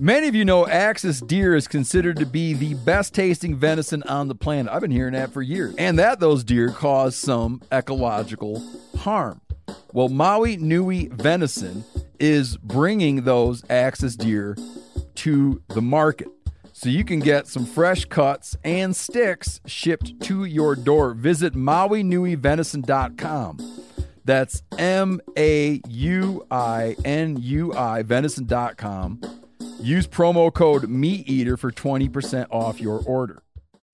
Many of you know Axis deer is considered to be the best tasting venison on the planet. I've been hearing that for years. And that those deer cause some ecological harm. Well, Maui Nui Venison is bringing those Axis deer to the market. So you can get some fresh cuts and sticks shipped to your door. Visit MauiNuiVenison.com. That's M A U I N U I venison.com. Use promo code MeatEater for 20% off your order.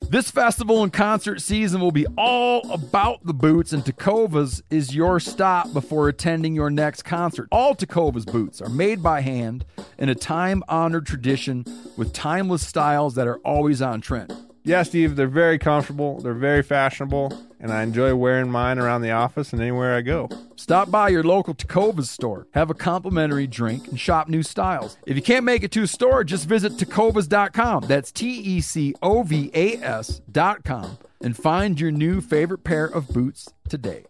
This festival and concert season will be all about the boots, and Tecovas is your stop before attending your next concert. All Tecovas boots are made by hand in a time honored tradition with timeless styles that are always on trend. Yeah, Steve, they're very comfortable, they're very fashionable, and I enjoy wearing mine around the office and anywhere I go. Stop by your local Tecovas store, have a complimentary drink, and shop new styles. If you can't make it to a store, just visit tecovas.com. That's T E C O V A S.com and find your new favorite pair of boots today.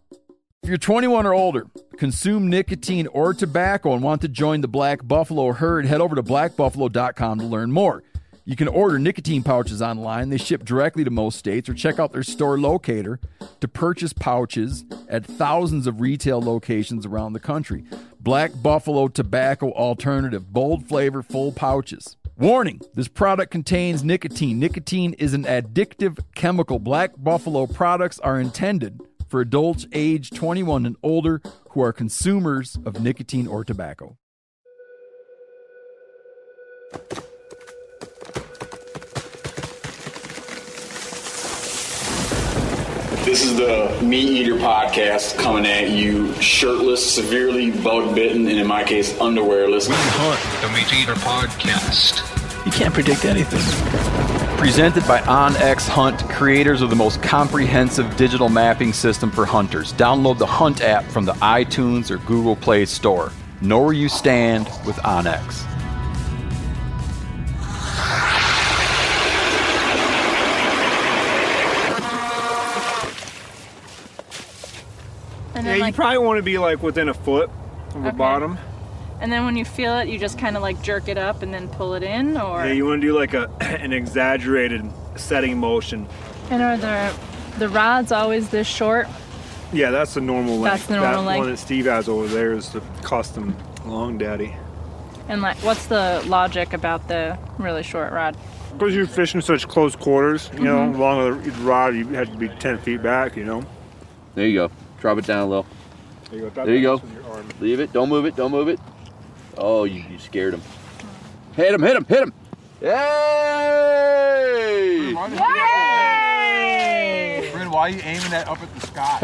If you're 21 or older, consume nicotine or tobacco, and want to join the Black Buffalo herd, head over to blackbuffalo.com to learn more. You can order nicotine pouches online. They ship directly to most states, or check out their store locator to purchase pouches at thousands of retail locations around the country. Black Buffalo Tobacco Alternative, bold flavor, full pouches. Warning this product contains nicotine. Nicotine is an addictive chemical. Black Buffalo products are intended for adults age 21 and older who are consumers of nicotine or tobacco. This is the Meat Eater podcast coming at you shirtless, severely bug bitten, and in my case, underwearless. We hunt the Meat Eater podcast. You can't predict anything. Presented by OnX Hunt, creators of the most comprehensive digital mapping system for hunters. Download the Hunt app from the iTunes or Google Play Store. Know where you stand with OnX. And Yeah, then you like, probably want to be like within a foot of the bottom. and then when you feel it, you just kind of like jerk it up and then pull it in, or Yeah, you want to do like a an exaggerated setting motion. and are the the rods always this short? Yeah, that's the normal length. That's the normal that length. one that Steve has over there is the custom long daddy. And like, what's the logic about the really short rod? Because you're fishing such close quarters, you know, Mm-hmm. along the rod, you have to be 10 feet back, you know. There you go. Drop it down a little. There you go. Drop There you go. with your arm. Leave it. Don't move it. Don't move it. Oh, you, you scared him. Hit him. Hit him. Hit him. Yay! Yay! Bryn, why are you aiming that up at the sky?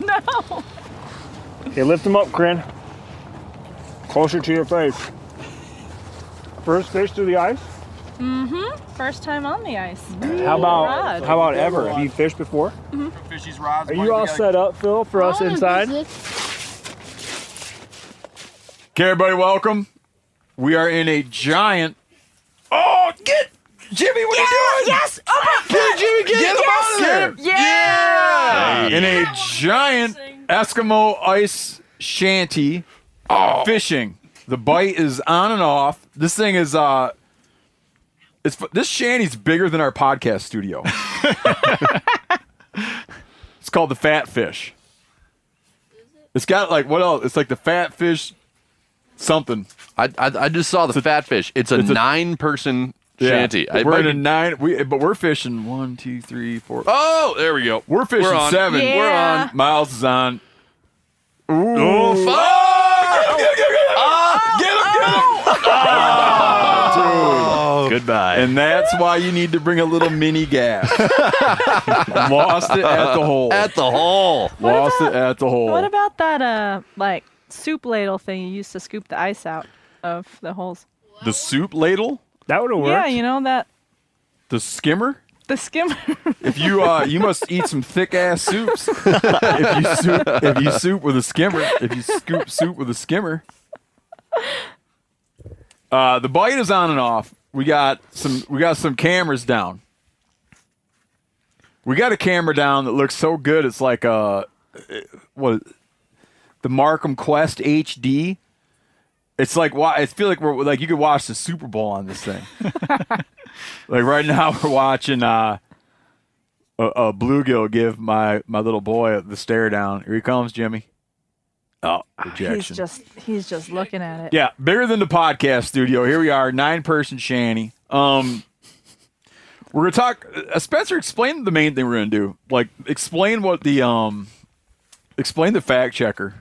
no. Okay, lift him up, Crin. Closer to your face. First fish through the ice? Mm-hmm. First time on the ice. How about Rod. how about ever? Have you fished before? Fishy's rods. Are you all set up, Phil, for us inside? Okay, everybody, welcome. We are in a giant. Oh, get Jimmy! What are you doing? Yes. Oh Get Jimmy! Get, him out of there! Yeah. In a giant Eskimo ice shanty, fishing. The bite is on and off. This thing is uh, it's this shanty's bigger than our podcast studio. it's called the Fat Fish. It's got like what else? It's like the Fat Fish something. I, I, I just saw the fat fish. It's a it's a- nine person shanty. I we're might in a nine. We but we're fishing one, two, three, four. oh, there we go. We're fishing We're seven. Yeah. We're on. Miles is on. Ooh. Oh, fuck! Ah, get him, get him, get him. Get him, get him. Ah, dude. Goodbye. And that's why you need to bring a little mini gas. Lost it at the hole. at the hole. Lost it at the hole. What about that uh like soup ladle thing you used to scoop the ice out of the holes? the soup ladle? That would have worked. Yeah, you know that The skimmer? the skimmer. If you uh, you must eat some thick ass soups. if you soup, if you soup with a skimmer, if you scoop soup with a skimmer. Uh, the bite is on and off. We got some. We got some cameras down. We got a camera down that looks so good. It's like a what? The Marcum Quest HD. it's like why I feel like we're like you could watch the Super Bowl on this thing. like right now we're watching uh a, a bluegill give my my little boy the stare down. Here he comes, Jimmy. Oh, rejection. He's just he's just looking at it. Yeah, bigger than the podcast studio. Here we are, nine person shanty. Um, we're gonna talk. Uh, Spencer, explain the main thing we're gonna do. Like, explain what the um, explain the fact checker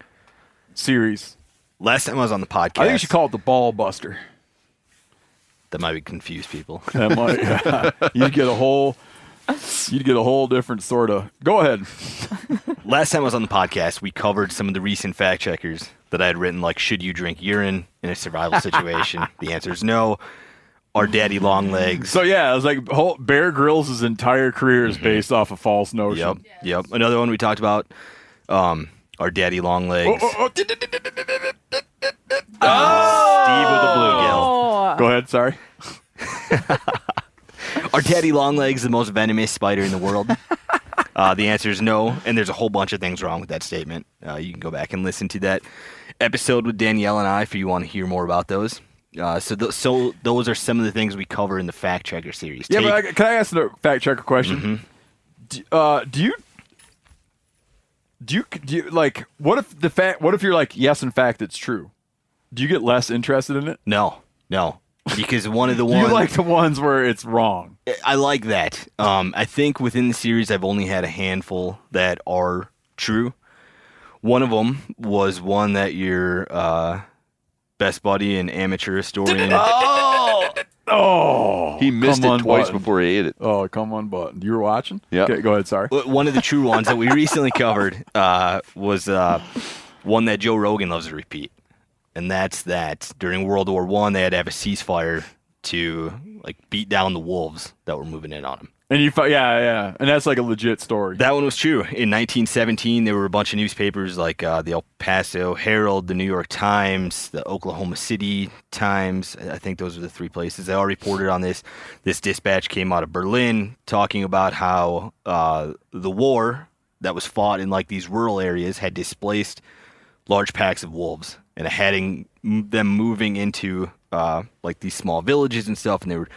series. Last time I was on the podcast, I think you should call it the Ball Buster. that might be confuse people. That might, yeah. you'd get a whole, you'd get a whole different sort of. Go ahead. Last time I was on the podcast, we covered some of the recent fact checkers that I had written, like should you drink urine in a survival situation? the answer is no. Our daddy long legs. So yeah, it was like whole, Bear Grylls' entire career is based off a false notion. Yep, yep. Another one we talked about. Um, our daddy long legs. Oh, oh, oh, Steve with the bluegill. Oh, Go ahead. Sorry. Are daddy long legs the most venomous spider in the world? uh, the answer is no, and there's a whole bunch of things wrong with that statement. Uh, you can go back and listen to that episode with Danielle and I if you want to hear more about those. Uh, so, th- so those are some of the things we cover in the fact checker series. Yeah, Take- but I, can I ask the fact checker question? Do, uh, do you do you do you like what if the fact what if you're like yes in fact it's true? Do you get less interested in it? no, no, because one of the ones You like the ones where it's wrong. I like that. Um, I think within the series, I've only had a handful that are true. One of them was one that your uh, best buddy and amateur historian. Oh, He missed come it twice button. before he ate it. Oh, come on, button. You were watching? Yeah. Okay, go ahead. Sorry. one of the true ones that we recently covered uh, was uh, one that Joe Rogan loves to repeat, and that's that during World War One they had to have a ceasefire to like beat down the wolves that were moving in on them. And you, yeah, yeah, and that's like a legit story. That one was true. In 1917, there were a bunch of newspapers like uh, the El Paso Herald, the New York Times, the Oklahoma City Times. I think those were the three places. They all reported on this. This dispatch came out of Berlin talking about how uh, the war that was fought in like these rural areas had displaced large packs of wolves and heading them moving into uh, like these small villages and stuff, and they were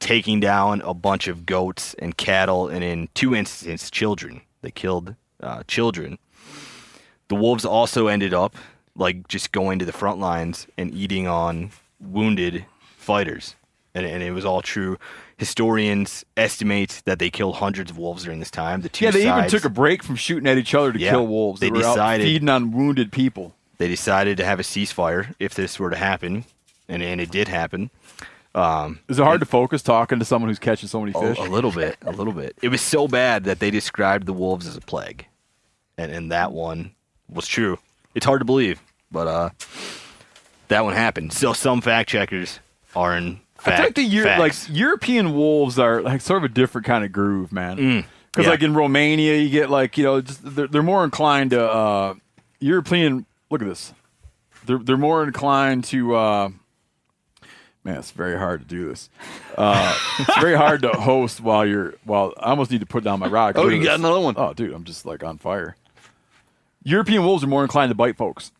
taking down a bunch of goats and cattle, and in two instances, children. They killed uh, children. The wolves also ended up like just going to the front lines and eating on wounded fighters, and, and it was all true. Historians estimate that they killed hundreds of wolves during this time. The two yeah, they even took a break from shooting at each other to Yeah, kill wolves. they were out decided- feeding on wounded people. They decided to have a ceasefire if this were to happen, and, and it did happen. Is it hard to focus talking to someone who's catching so many fish? A, a little bit, a little bit. It was so bad that they described the wolves as a plague, and and that one was true. It's hard to believe, but uh, that one happened. So some fact checkers are in Fact, I think the Euro- like. European wolves are like sort of a different kind of groove, man. Because Mm, yeah. like in Romania, you get like you know just they're, they're more inclined to uh, European. Look at this. They're they're more inclined to. Uh, man, it's very hard to do this. Uh, it's very hard to host while you're. While I almost need to put down my rock. Oh, Look you got this. another one. Oh, dude, I'm just like on fire. European wolves are more inclined to bite folks.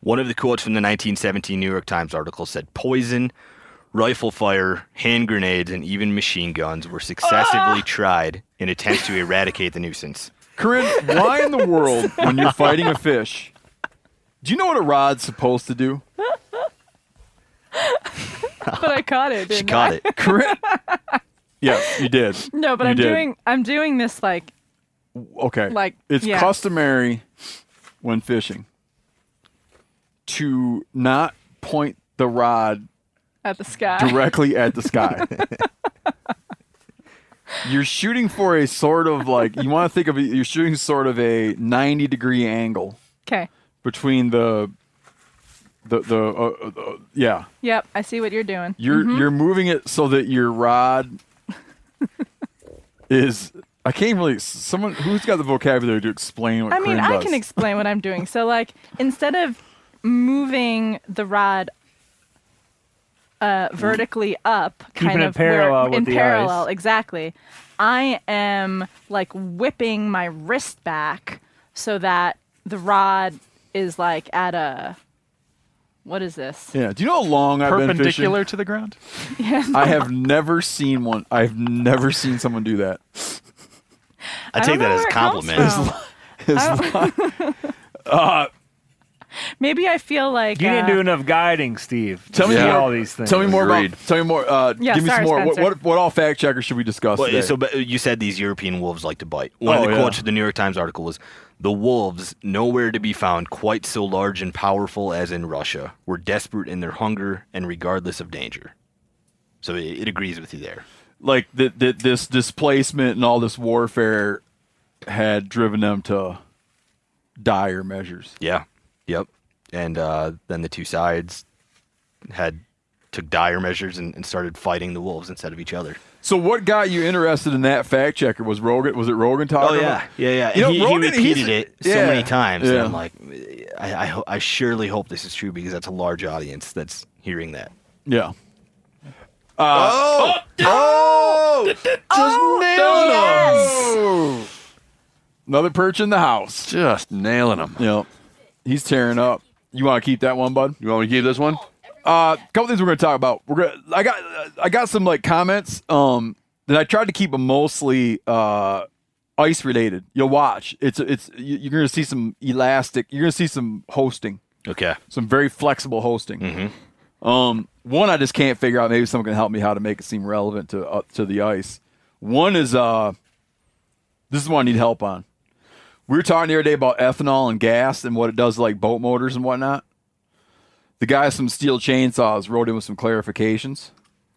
One of the quotes from the 1917 New York Times article said, "Poison." Rifle fire, hand grenades, and even machine guns were successively tried in attempts to eradicate the nuisance. Corinne, why in the world, when you're fighting a fish, do you know what a rod's supposed to do? but I caught it. She didn't caught I? it. Corinne. yes, you did. No, but You I'm did. doing I'm doing this like Okay. Like, it's yeah. customary when fishing to not point the rod at the sky. directly at the sky. you're shooting for a sort of like you want to think of it, you're shooting sort of a 90 degree angle Okay. Between the the the uh, uh, yeah Yep, I see what you're doing. You're you're moving it so that your rod is. I can't really. Someone who's got the vocabulary to explain what I mean, Corinne I does. can explain what I'm doing. So, like, instead of moving the rod uh, vertically up, Keeping kind it of where- parallel with in the parallel, ice. exactly, I am like whipping my wrist back so that the rod is like at a What is this? Yeah. Do you know how long I've been fishing? Perpendicular to the ground. Yes. I have never seen one. I've never seen someone do that. I, I take that as a where it comes compliment. from. It's I like- uh, Maybe I feel like You didn't uh, do enough guiding, Steve. tell me to see more. all these things. Tell me more Agreed. about. Tell me more. Uh, Yeah, give me sorry, some more. What, Spencer. what, what all fact checkers should we discuss Well, today? so but you said these European wolves like to bite. One Oh, of the yeah. quotes of the New York Times article was, "The wolves, nowhere to be found quite so large and powerful as in Russia, were desperate in their hunger and regardless of danger." So it, it agrees with you there. like that that this displacement and all this warfare had driven them to dire measures. Yeah. Yep. And uh, then the two sides had took dire measures and, and started fighting the wolves instead of each other. So what got you interested in that fact checker? Was Rogan? Was it Rogan talking? Oh yeah, about? yeah, yeah. You know, he, he repeated it so yeah, many times. And yeah. I'm like, I, I, I surely hope this is true because that's a large audience that's hearing that. Yeah. Uh, oh! Oh, oh! Oh! Just oh, nailing him. Another perch in the house. Just nailing him. Yep. He's tearing up. You want to keep that one, bud? You want me to keep this one? Uh, a couple things we're going to talk about. We're gonna. I got. I got some like comments. Um, that I tried to keep them mostly uh ice related. You'll watch. It's it's you- you're going to see some elastic. You're going to see some hosting. Okay. Some very flexible hosting. Um, one I just can't figure out. Maybe someone can help me how to make it seem relevant to uh, to the ice. One is uh, this is one I need help on. We were talking the other day about ethanol and gas and what it does to like boat motors and whatnot. The guys from Stihl Chainsaws wrote in with some clarifications.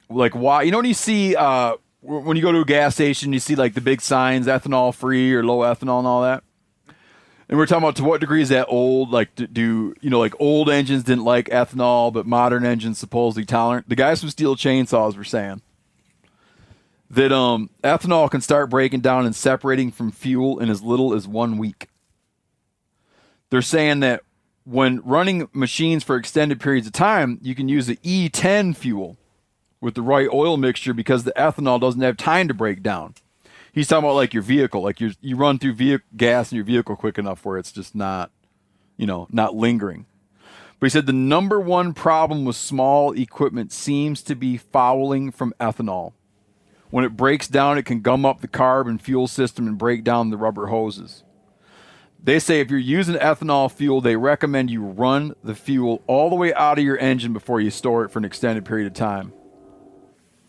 Like why you know when you see uh when you go to a gas station you see like the big signs ethanol free or low ethanol and all that. And we're talking about to what degree is that old? Like, do, do you know, like old engines didn't like ethanol, but modern engines supposedly tolerant? The guys from Stihl Chainsaws were saying that um, ethanol can start breaking down and separating from fuel in as little as one week. They're saying that when running machines for extended periods of time, you can use the E10 fuel with the right oil mixture because the ethanol doesn't have time to break down. He's talking about like your vehicle, like you you run through vehicle, gas in your vehicle quick enough where it's just not, you know, not lingering. But he said the number one problem with small equipment seems to be fouling from ethanol. When it breaks down, it can gum up the carb and fuel system and break down the rubber hoses. They say if you're using ethanol fuel, they recommend you run the fuel all the way out of your engine before you store it for an extended period of time.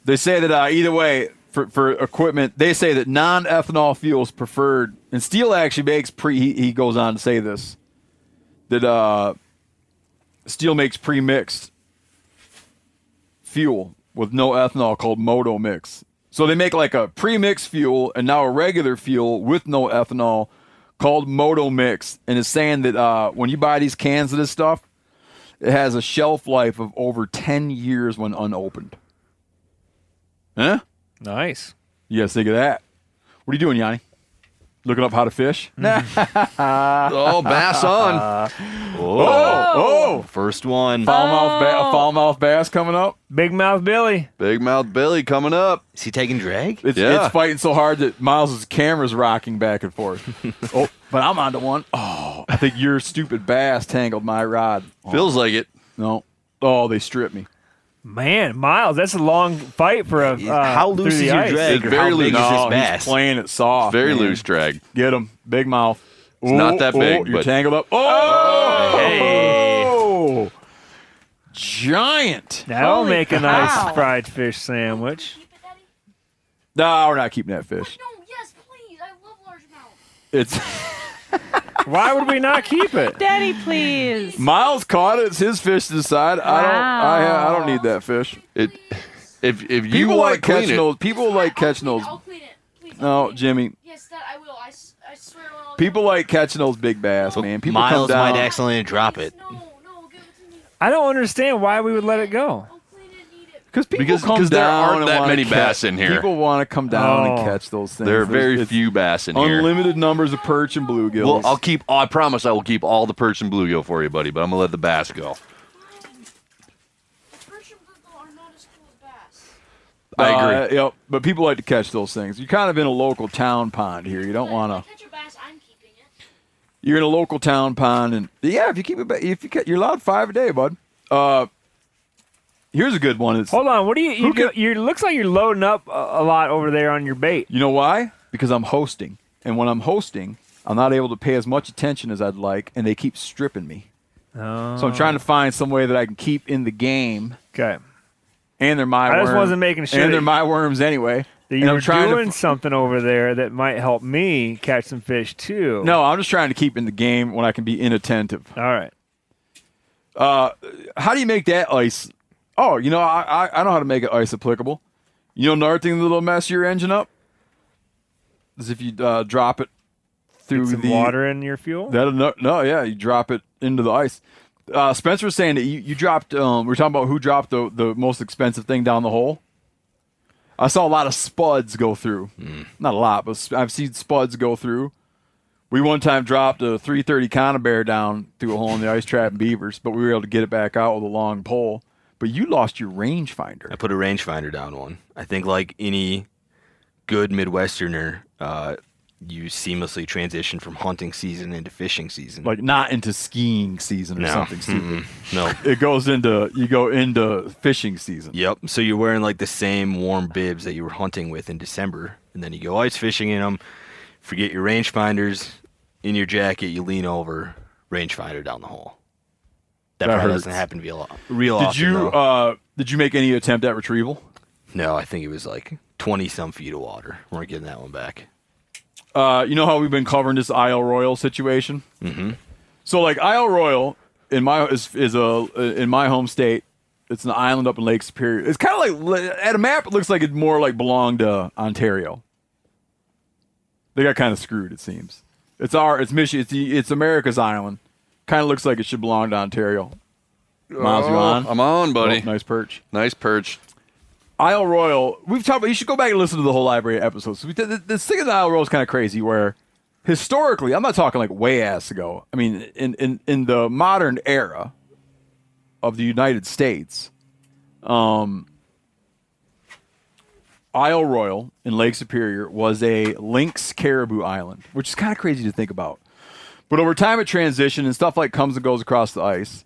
They say that uh, either way, for, for equipment, they say that non ethanol fuel is preferred. And Stihl actually makes pre, he, he goes on to say this that uh, Stihl makes pre mixed fuel with no ethanol called Moto Mix. So they make like a pre mixed fuel and now a regular fuel with no ethanol called Moto Mix. And it's saying that uh, when you buy these cans of this stuff, it has a shelf life of over 10 years when unopened. Huh? Nice. You guys think of that? What are you doing, Yanni? Looking up how to fish? Oh, bass on. Oh, oh, First one. foulmouth, ba- oh. a foulmouth bass coming up. Big Mouth Billy. Big Mouth Billy coming up. Is he taking drag? It's, Yeah. it's fighting so hard that Miles's camera's rocking back and forth. oh, but I'm onto one. Oh, I think your stupid bass tangled my rod. Oh, Feels like it. no. Oh, they stripped me. Man, Miles, that's a long fight for a. Uh, How loose is your ice. drag? It's very how big loose. is this No, bass? he's playing it soft. Very man. loose drag. Get him, big mouth. It's not that big, you're but- tangled up. Oh, Hey. Oh! giant. That'll Holy make a nice fried fish sandwich. Keep it, No, we're not keeping that fish. No, yes, please. I love largemouth. It's Why would we not keep it? Daddy, please. Miles caught it. It's his fish to decide. I don't. I, I don't need that fish. It. If if you People like to clean catching it, those. People like I'll catching clean those. it, I'll clean it. Please, No, clean it. Jimmy. Yes, Dad, I will. I, s- I swear I'll People like catching those big bass, oh, man. People Miles come down. might accidentally drop it. No, no, give it to me. I don't understand why we would let it go. Oh, I'll clean it and eat it. Because people Because- come because there down aren't that many catch- bass in here. People want to come down Oh. and catch those things. there are very it's few bass in here. Unlimited numbers of perch and bluegills. Well, I'll keep. I promise I will keep all the perch and bluegill for you, buddy. But I'm gonna let the bass go. Perch and bluegill are not as cool as bass. I agree. Uh, yep. But people like to catch those things. You're kind of in a local town pond here. You don't want to. Catch a bass, I'm keeping it. You're in a local town pond, and yeah, if you keep it, ba- if you ca- you're allowed five a day, bud. Uh, here's a good one. It's, Hold on. What do you? You, Who you looks like you're loading up a, a lot over there on your bait. You know why? Because I'm hosting, and when I'm hosting, I'm not able to pay as much attention as I'd like, and they keep stripping me. Oh. So I'm trying to find some way that I can keep in the game, Okay. and they're my I just wasn't making sure and they're my worms anyway. That you I'm were trying to doing f- something over there that might help me catch some fish too. No, I'm just trying to keep in the game when I can be inattentive. All right. Uh, how do you make that ice? Oh, you know, I, I I know how to make it ice applicable. You know, another thing that'll mess your engine up is if you uh, drop it through Get some the water in your fuel. That'll no, no, yeah, you drop it into the ice. Uh, Spencer was saying that you, you dropped. Um, we are talking about who dropped the the most expensive thing down the hole. I saw a lot of spuds go through. Not a lot, but I've seen spuds go through. We one time dropped a 330 conibear down through a hole in the ice trap in Beavers, but we were able to get it back out with a long pole. But you lost your rangefinder. I put a rangefinder down one. I think like any good Midwesterner, uh, you seamlessly transition from hunting season into fishing season. Like not into skiing season or No. something stupid. Mm-mm. No. It goes into you go into fishing season. Yep. So you're wearing like the same warm bibs that you were hunting with in December, and then you go ice fishing in them. Forget your rangefinders in your jacket. You lean over, rangefinder down the hole. That, That probably hurts. doesn't happen real, real Did often. you uh did you make any attempt at retrieval? no, I think it was like twenty some feet of water. We're getting that one back. Uh you know how we've been covering this Isle Royale situation? Mm-hmm. So like Isle Royale in my is is a in my home state. It's an island up in Lake Superior. It's kind of like at a map. It looks like it more like belonged to Ontario. They got kind of screwed. It seems. It's our. It's Michigan. It's, the, it's America's island. Kind of looks like it should belong to Ontario. Miles, you Oh, on? I'm on, buddy. Oh, nice perch. Nice perch. Isle Royale. We've talked about. You should go back and listen to the whole library episodes. We did, this thing of the Isle Royale is kind of crazy. Where historically, I'm not talking like way ass ago. I mean, in in in the modern era of the United States, um, Isle Royale in Lake Superior was a lynx caribou island, which is kind of crazy to think about. But over time, it transitioned and stuff like comes and goes across the ice.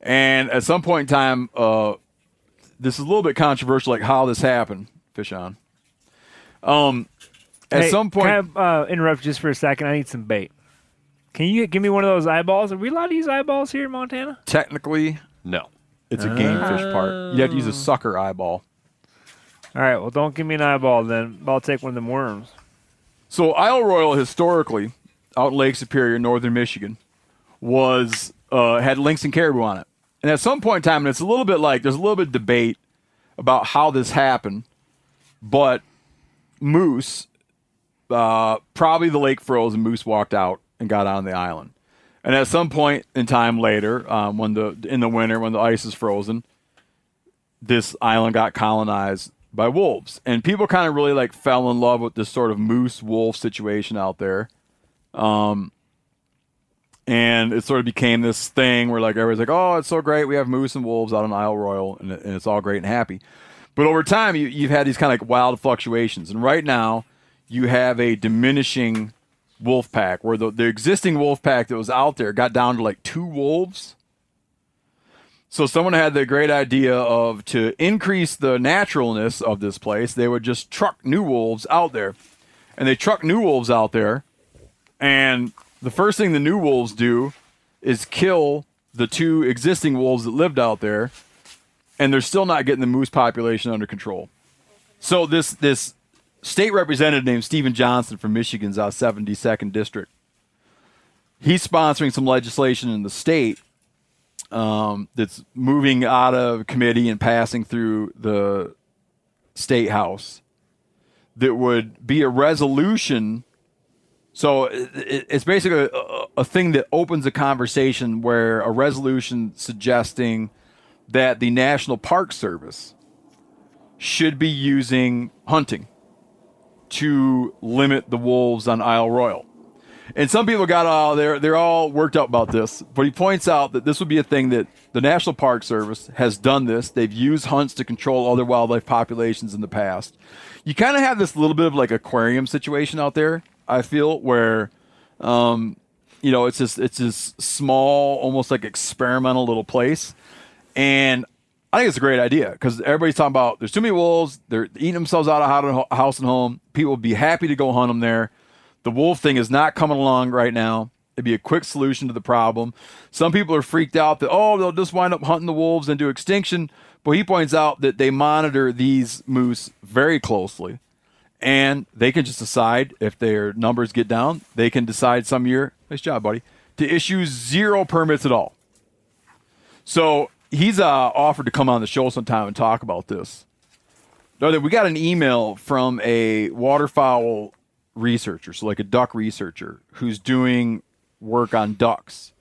And at some point in time, uh, this is a little bit controversial, like how this happened. Fish on. Um, at Hey, some point, can I uh, interrupt just for a second? I need some bait. Can you give me one of those eyeballs? Are we allowed to use eyeballs here in Montana? technically, No. it's a game fish part. You'd have to use a sucker eyeball. All right. Well, don't give me an eyeball then. I'll take one of them worms. So Isle Royale historically, out Lake Superior, northern Michigan, was uh, had lynx and caribou on it. And at some point in time, and it's a little bit like there's a little bit of debate about how this happened, but moose, uh, probably the lake froze and moose walked out and got on the island. And at some point in time later, um, when the in the winter when the ice is frozen, this island got colonized by wolves, and people kind of really like fell in love with this sort of moose wolf situation out there. Um, and it sort of became this thing where like everybody's like, "Oh, it's so great, we have moose and wolves out on Isle Royale, and, and it's all great and happy." But over time, you, you've had these kind of like wild fluctuations, and right now, you have a diminishing wolf pack where the, the existing wolf pack that was out there got down to like two wolves. So someone had the great idea of to increase the naturalness of this place, they would just truck new wolves out there. And they truck new wolves out there, and the first thing the new wolves do is kill the two existing wolves that lived out there, and they're still not getting the moose population under control. So this this state representative named Stephen Johnson from Michigan's uh, 72nd district, he's sponsoring some legislation in the state um, that's moving out of committee and passing through the state house that would be a resolution. So it, it- it's basically a, a thing that opens a conversation where a resolution suggesting that the National Park Service should be using hunting to limit the wolves on Isle Royale. And some people got all they're they're all worked up about this, but he points out that this would be a thing that the National Park Service has done this. They've used hunts to control other wildlife populations in the past. You kind of have this little bit of like aquarium situation out there. I feel where, um, you know, it's just it's this small, almost like experimental little place, And I think it's a great idea because everybody's talking about there's too many wolves. They're eating themselves out of house and home. People would be happy to go hunt them there. The wolf thing is not coming along right now. It'd be a quick solution to the problem. Some people are freaked out that, oh, they'll just wind up hunting the wolves into extinction. But he points out that they monitor these moose very closely and they can just decide if their numbers get down, they can decide some year, nice job, buddy, to issue zero permits at all. So he's uh, offered to come on the show sometime and talk about this. We got an email from a waterfowl researcher, so like a duck researcher, who's doing work on ducks,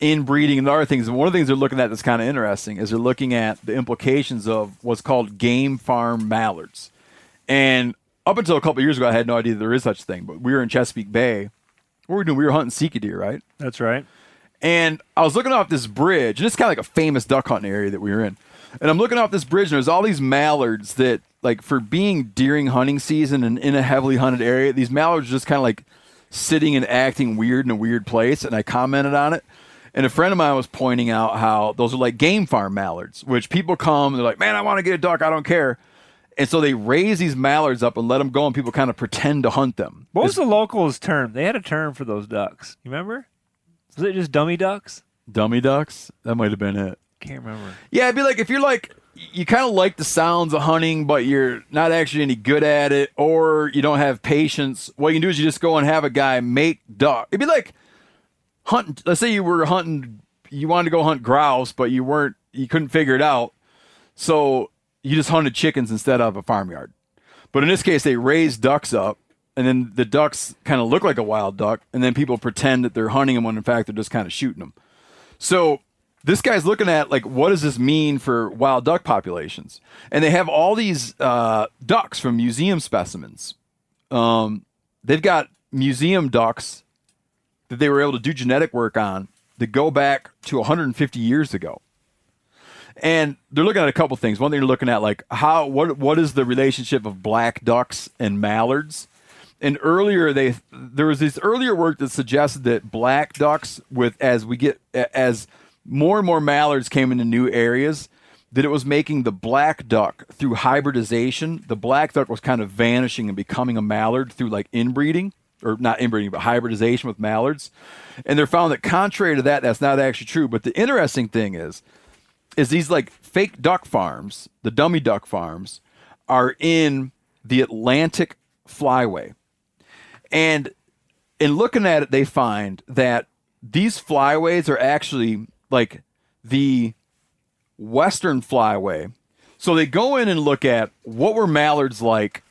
inbreeding, and other things. And one of the things they're looking at that's kind of interesting is they're looking at the implications of what's called game farm mallards. And up until a couple years ago, I had no idea there is such a thing. But we were in Chesapeake Bay. What were we doing? We were hunting sika deer, right? That's right. And I was looking off this bridge, and it's kind of like a famous duck hunting area that we were in. And I'm looking off this bridge, and there's all these mallards that, like, for being during hunting season and in a heavily hunted area, these mallards are just kind of like sitting and acting weird in a weird place. And I commented on it. And a friend of mine was pointing out how those are like game farm mallards, which people come, and they're like, man, I want to get a duck, I don't care. And so they raise these mallards up and let them go, and people kind of pretend to hunt them. What was the locals' term? They had a term for those ducks. You remember? Was it just dummy ducks? Dummy ducks? That might have been it. Can't remember. Yeah, it'd be like if you're like you kind of like the sounds of hunting, but you're not actually any good at it, or you don't have patience. What you can do is you just go and have a guy make duck. It'd be like hunting. Let's say you were hunting, you wanted to go hunt grouse, but you weren't, you couldn't figure it out, so you just hunted chickens instead of a farmyard. But in this case, they raise ducks up, and then the ducks kind of look like a wild duck, and then people pretend that they're hunting them when in fact they're just kind of shooting them. So this guy's looking at like what does this mean for wild duck populations and they have all these uh, ducks from museum specimens um, they've got museum ducks that they were able to do genetic work on that go back to 150 years ago and they're looking at a couple things. One thing they're looking at like how what what is the relationship of black ducks and mallards? And earlier they there was this earlier work that suggested that black ducks with as we get as more and more mallards came into new areas that it was making the black duck through hybridization the black duck was kind of vanishing and becoming a mallard through like inbreeding or not inbreeding but hybridization with mallards. And they're found that contrary to that that's not actually true but the interesting thing is is these like fake duck farms the dummy duck farms are in the atlantic flyway and in looking at it they find that these flyways are actually like the western flyway. So they go in and look at what were mallards like.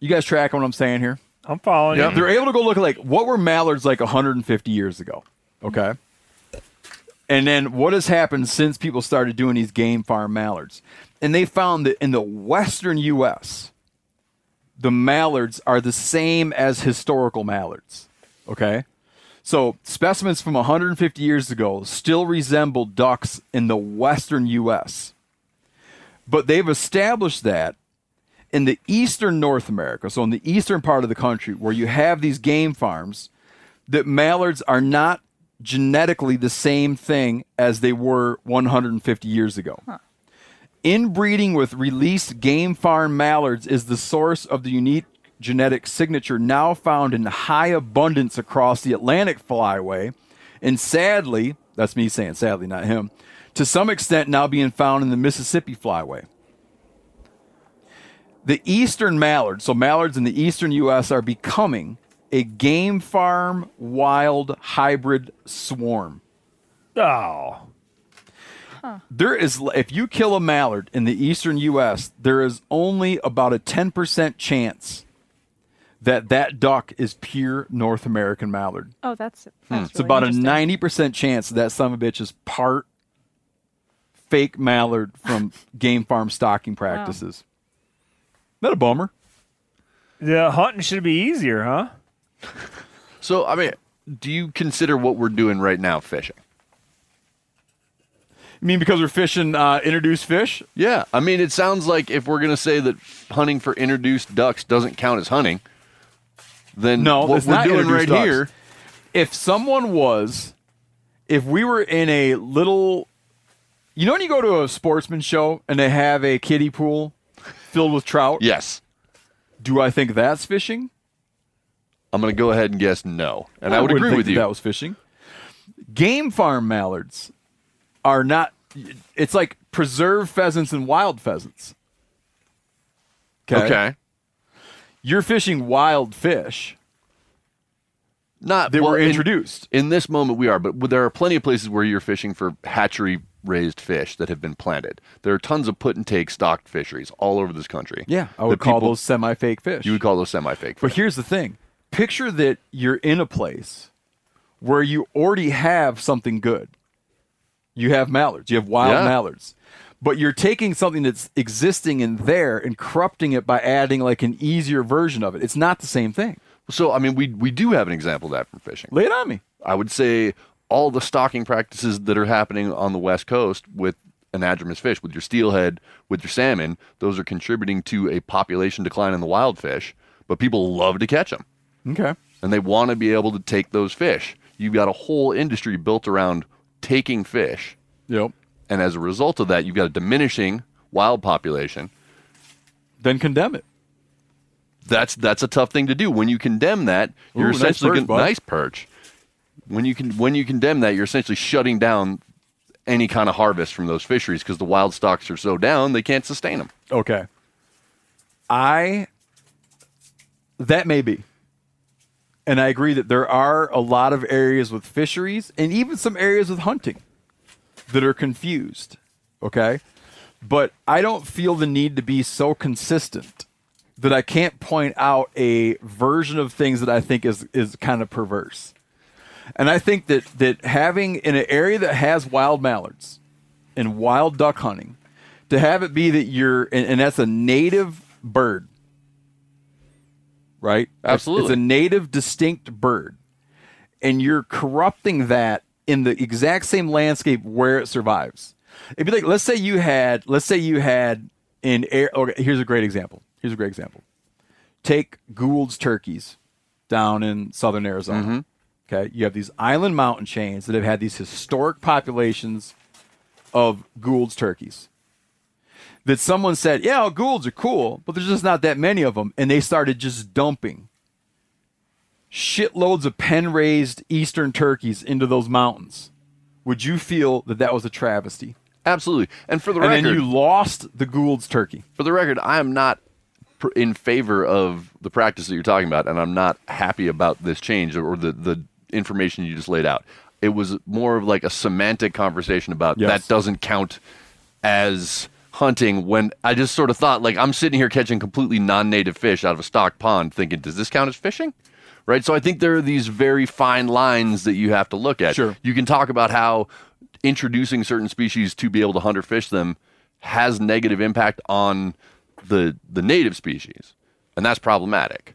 You guys tracking what I'm saying here? I'm following Yeah. They're able to go look at like what were mallards like 150 years ago. Okay. And then what has happened since people started doing these game farm mallards? And they found that in the western US, the mallards are the same as historical mallards. Okay. So specimens from 150 years ago still resemble ducks in the western US. But they've established that in the eastern North America, so in the eastern part of the country where you have these game farms, that mallards are not genetically the same thing as they were 150 years ago. Inbreeding with released game farm mallards is the source of the unique genetic signature now found in high abundance across the Atlantic flyway, and sadly, that's me saying sadly, not him, to some extent now being found in the Mississippi flyway. The eastern mallard, so mallards in the eastern U.S., are becoming a game farm wild hybrid swarm. Oh. There is, if you kill a mallard in the eastern U.S., there is only about a 10% chance that that duck is pure North American mallard. Oh, that's, that's hmm. It's really about a 90% chance that, that son of a bitch is part fake mallard from game farm stocking practices. Not a bummer. The hunting should be easier, huh? So, I mean, do you consider what we're doing right now fishing? You mean because we're fishing uh, introduced fish? Yeah. I mean, it sounds like if we're going to say that hunting for introduced ducks doesn't count as hunting, then No, what we're doing right ducks. here. If someone was, if we were in a little, You know when you go to a sportsman show and they have a kiddie pool filled with trout? Yes. Do I think that's fishing? I'm going to go ahead and guess no. And I, would wouldn't agree with you. That was fishing. Game farm mallards are not. It's like preserved pheasants and wild pheasants. okay. okay. You're fishing wild fish Not they well, were introduced. In, this moment, we are, but there are plenty of places where you're fishing for hatchery raised fish that have been planted. There are tons of put and take stocked fisheries all over this country. yeah, I would call people- those semi-fake fish. You would call those semi fake. But here's the thing: picture that you're in a place where you already have something good. You have mallards. You have wild Yeah. mallards. But you're taking something that's existing in there and corrupting it by adding like an easier version of it. It's not the same thing. So, I mean, we, we do have an example of that from fishing. Lay it on me. I would say all the stocking practices that are happening on the West Coast with anadromous fish, with your steelhead, with your salmon, those are contributing to a population decline in the wild fish, but people love to catch them Okay. and they want to be able to take those fish. You've got a whole industry built around taking fish. Yep. And as a result of that, you've got a diminishing wild population. Then condemn it. That's that's a tough thing to do. When you condemn that, you're Ooh, nice essentially perch, gon- bud. nice perch. When you can when you condemn that, you're essentially shutting down any kind of harvest from those fisheries because the wild stocks are so down they can't sustain them. Okay. I that may be. And I agree that there are a lot of areas with fisheries and even some areas with hunting that are confused. Okay? But I don't feel the need to be so consistent that I can't point out a version of things that I think is is kind of perverse. And I think that that having in an area that has wild mallards and wild duck hunting, to have it be that you're and, and that's a native bird, right? Absolutely. it's a native, distinct bird, and you're corrupting that in the exact same landscape where it survives. It'd be like let's say you had let's say you had in air. Okay, here's a great example. Here's a great example. Take Gould's turkeys down in southern Arizona. Mm-hmm. Okay, you have these island mountain chains that have had these historic populations of Gould's turkeys. That someone said, yeah, well, Goulds are cool, but there's just not that many of them. And they started just dumping shitloads of pen raised eastern turkeys into those mountains. Would you feel that that was a travesty? Absolutely. And for the and record, then you lost the Gould's turkey. for the record, I am not in favor of the practice that you're talking about, and I'm not happy about this change or the the information you just laid out. It was more of like a semantic conversation about Yes. that doesn't count as hunting when I just sort of thought like I'm sitting here catching completely non-native fish out of a stocked pond thinking does this count as fishing? Right? So I think there are these very fine lines that you have to look at. Sure. You can talk about how introducing certain species to be able to hunt or fish them has negative impact on the the native species. And that's problematic.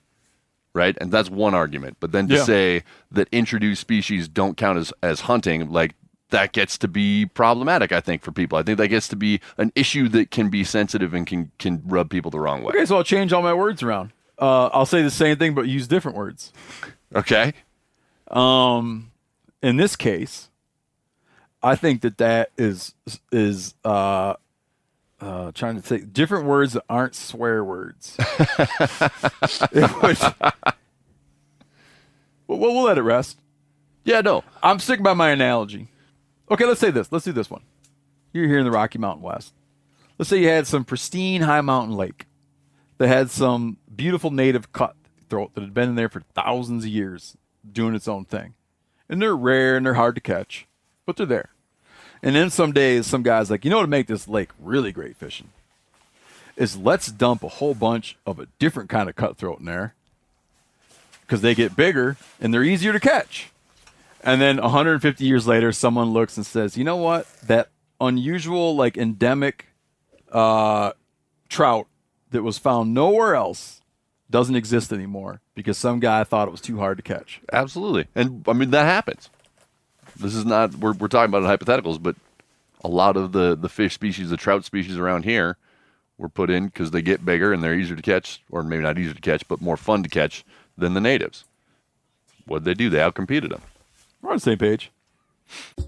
Right? And that's one argument. But then to Yeah. say that introduced species don't count as, as hunting, like that gets to be problematic, I think, for people. I think that gets to be an issue that can be sensitive and can can rub people the wrong way. Okay, so I'll change all my words around. Uh, I'll say the same thing, but use different words. Okay. Um, in this case, I think that that is is uh, uh, trying to say different words that aren't swear words. Well, we'll, we'll let it rest. Yeah, no. I'm sticking by my analogy. Okay, let's say this. Let's do this one. You're here in the Rocky Mountain West. Let's say you had some pristine high mountain lake that had some beautiful native cutthroat that had been in there for thousands of years doing its own thing. And they're rare and they're hard to catch, but they're there. And then some days, some guy's like, you know what to make this lake really great fishing? Is let's dump a whole bunch of a different kind of cutthroat in there because they get bigger and they're easier to catch. And then 150 years later, someone looks and says, "You know what? That unusual, like endemic uh, trout that was found nowhere else doesn't exist anymore because some guy thought it was too hard to catch." Absolutely. And I mean that happens. This is not we're we're talking about hypotheticals, but a lot of the the fish species, the trout species around here were put in because they get bigger and they're easier to catch, or maybe not easier to catch, but more fun to catch than the natives. What did they do? They outcompeted them. We're on the same page.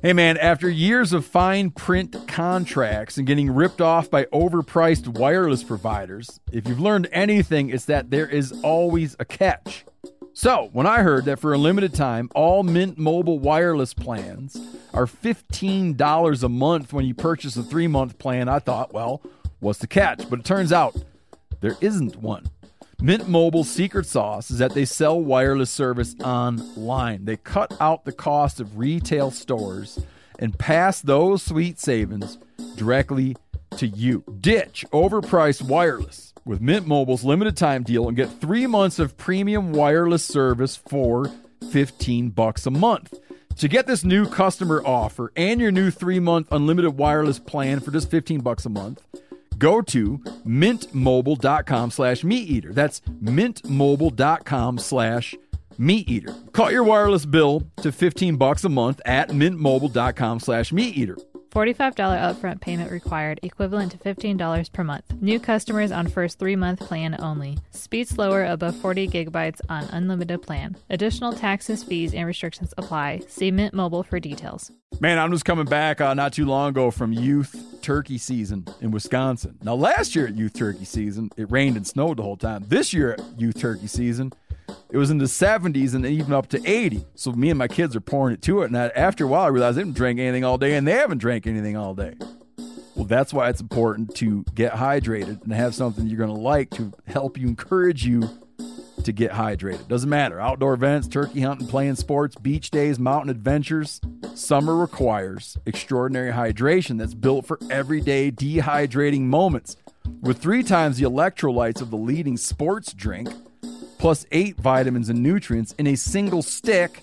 Hey man, after years of fine print contracts and getting ripped off by overpriced wireless providers, if you've learned anything, it's that there is always a catch. So, when I heard that for a limited time, all Mint Mobile wireless plans are $15 a month when you purchase a three month plan, I thought, well, what's the catch? But it turns out there isn't one. Mint Mobile's secret sauce is that they sell wireless service online. They cut out the cost of retail stores and pass those sweet savings directly to you. Ditch overpriced wireless with Mint Mobile's limited time deal and get 3 months of premium wireless service for 15 bucks a month. To get this new customer offer and your new 3-month unlimited wireless plan for just 15 bucks a month, go to mintmobile.com slash meateater. That's mintmobile.com slash meateater. Cut your wireless bill to 15 bucks a month at mintmobile.com slash meateater. $45 upfront payment required, equivalent to $15 per month. New customers on first three month plan only. Speed slower above 40 gigabytes on unlimited plan. Additional taxes, fees, and restrictions apply. See Mint Mobile for details. Man, I'm just coming back uh, not too long ago from youth turkey season in Wisconsin. Now, last year at youth turkey season, it rained and snowed the whole time. This year at youth turkey season, it was in the 70s and even up to 80. So me and my kids are pouring it to it. And I, after a while, I realized they didn't drink anything all day, and they haven't drank anything all day. Well, that's why it's important to get hydrated and have something you're going to like to help you encourage you to get hydrated. Doesn't matter. Outdoor events, turkey hunting, playing sports, beach days, mountain adventures. Summer requires extraordinary hydration that's built for everyday dehydrating moments. With three times the electrolytes of the leading sports drink, plus eight vitamins and nutrients in a single stick,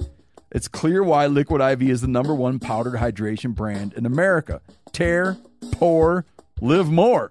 it's clear why Liquid IV is the number one powdered hydration brand in America. Tear, pour, live more.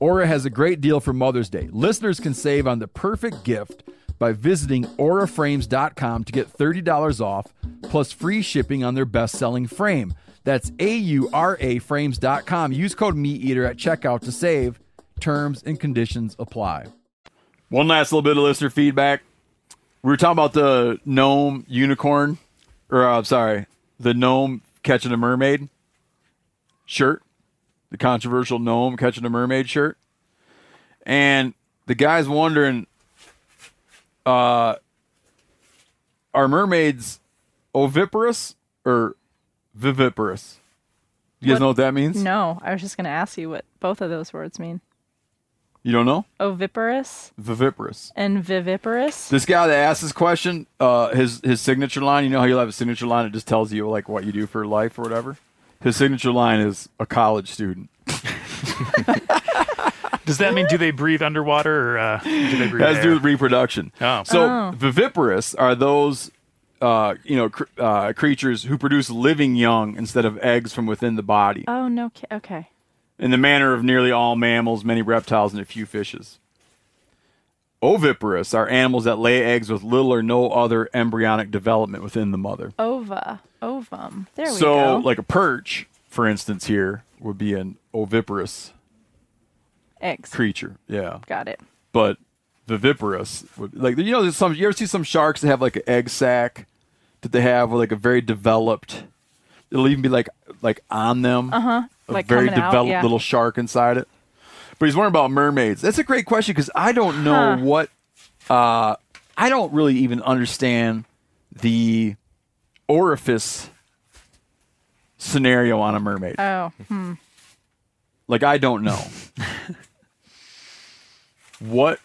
Aura has a great deal for Mother's Day. Listeners can save on the perfect gift by visiting auraframes.com to get $30 off plus free shipping on their best-selling frame. That's A-U-R-A frames.com. Use code MeatEater at checkout to save. Terms and conditions apply. One last little bit of listener feedback. We were talking about the gnome unicorn, or uh, sorry, the gnome catching a mermaid shirt, the controversial gnome catching a mermaid shirt, and the guy's wondering, uh, are mermaids oviparous or viviparous? You guys What- know what that means? No, I was just going to ask you what both of those words mean. You don't know? Oviparous Viviparous. and viviparous. This guy that asked this question, uh, his his signature line. You know how you'll have a signature line It just tells you like what you do for life or whatever. His signature line is a college student. Does that mean do they breathe underwater or uh, do they breathe has to do with reproduction. Oh. So Oh. viviparous are those uh, you know cr- uh, creatures who produce living young instead of eggs from within the body, Oh no. ki- Okay. in the manner of nearly all mammals, many reptiles, and a few fishes. Oviparous are animals that lay eggs with little or no other embryonic development within the mother. Ova. Ovum. There we so, go. So, like a perch, for instance, here would be an oviparous Eggs. creature. Yeah. Got it. But viviparous. would- Like you know, there's some. You ever see some sharks that have like an egg sac that they have with like a very developed. It'll even be like like on them. Uh huh. a Like very coming out, developed yeah. little shark inside it. But he's wondering about mermaids. That's a great question because I don't know Huh. what. Uh, I don't really even understand the orifice scenario on a mermaid. Oh. Hmm. Like I don't know what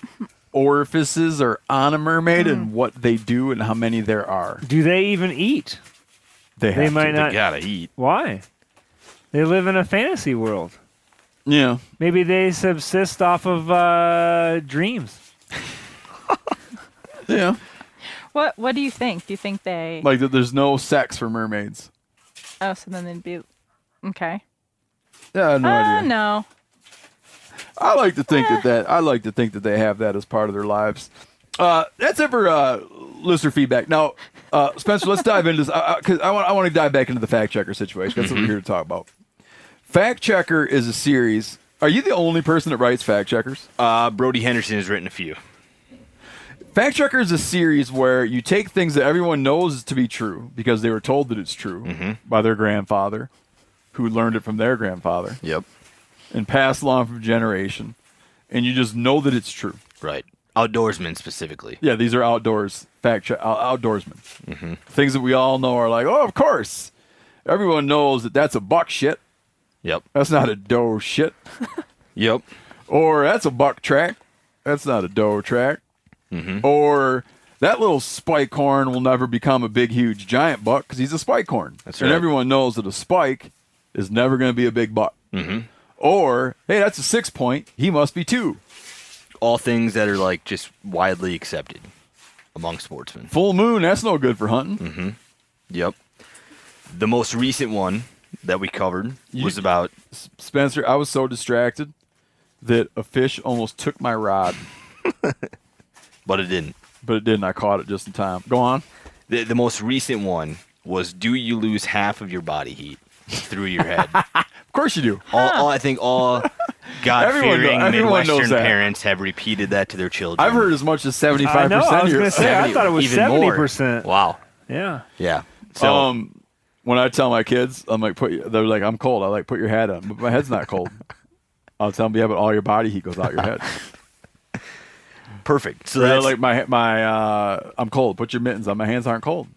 orifices are on a mermaid Hmm. and what they do and how many there are. Do they even eat? They, They might to. not. They gotta eat. Why? They live in a fantasy world. Yeah. Maybe they subsist off of uh, dreams. Yeah. What What do you think? Do you think they? Like that there's no sex for mermaids. oh, so then they'd be. Okay. Yeah, I have no uh, idea. no. I like to think that, that I like to think that they have that as part of their lives. Uh, that's it for uh, listener feedback. Now, uh, Spencer, let's dive into this because I want I want to dive back into the fact checker situation. That's what we're here to talk about. Fact checker is a series. Are you the only person that writes fact checkers? Uh, Brody Henderson has written a few. Fact checker is a series where you take things that everyone knows to be true because they were told that it's true by their grandfather, who learned it from their grandfather. Yep. And passed along from generation, and you just know that it's true. Right. Outdoorsmen specifically. Yeah, these are outdoors fact check out, outdoorsmen. Mm-hmm. Things that we all know are like, oh, of course. Everyone knows that that's a buck shit. Yep. That's not a doe shit. Yep. Or that's a buck track. That's not a doe track. Mm-hmm. Or that little spike horn will never become a big, huge, giant buck because he's a spike horn. That's and everyone knows that a spike is never going to be a big buck. Mm-hmm. Or, hey, that's a six point. He must be two. All things that are like just widely accepted among sportsmen. Full moon, that's no good for hunting. Mm-hmm. Yep. The most recent one that we covered You- was about Spencer, I was so distracted that a fish almost took my rod, but it didn't. but it didn't. I caught it just in time. Go on. The, the most recent one was do you lose half of your body heat through your head? Of course you do. all, all I think all God Everyone fearing know- everyone knows Midwestern that. parents have repeated that to their children. I've heard as much as seventy I five know. I percent. was going to say. I thought it was seventy percent. Wow. Yeah. Yeah. So um, when I tell my kids, I'm like, put. your- They're like, I'm cold. I like put your hat on, but my head's not cold. I'll tell them, yeah, but all your body heat goes out your head. perfect. So they're that's like my my. Uh, I'm cold. Put your mittens on. My hands aren't cold.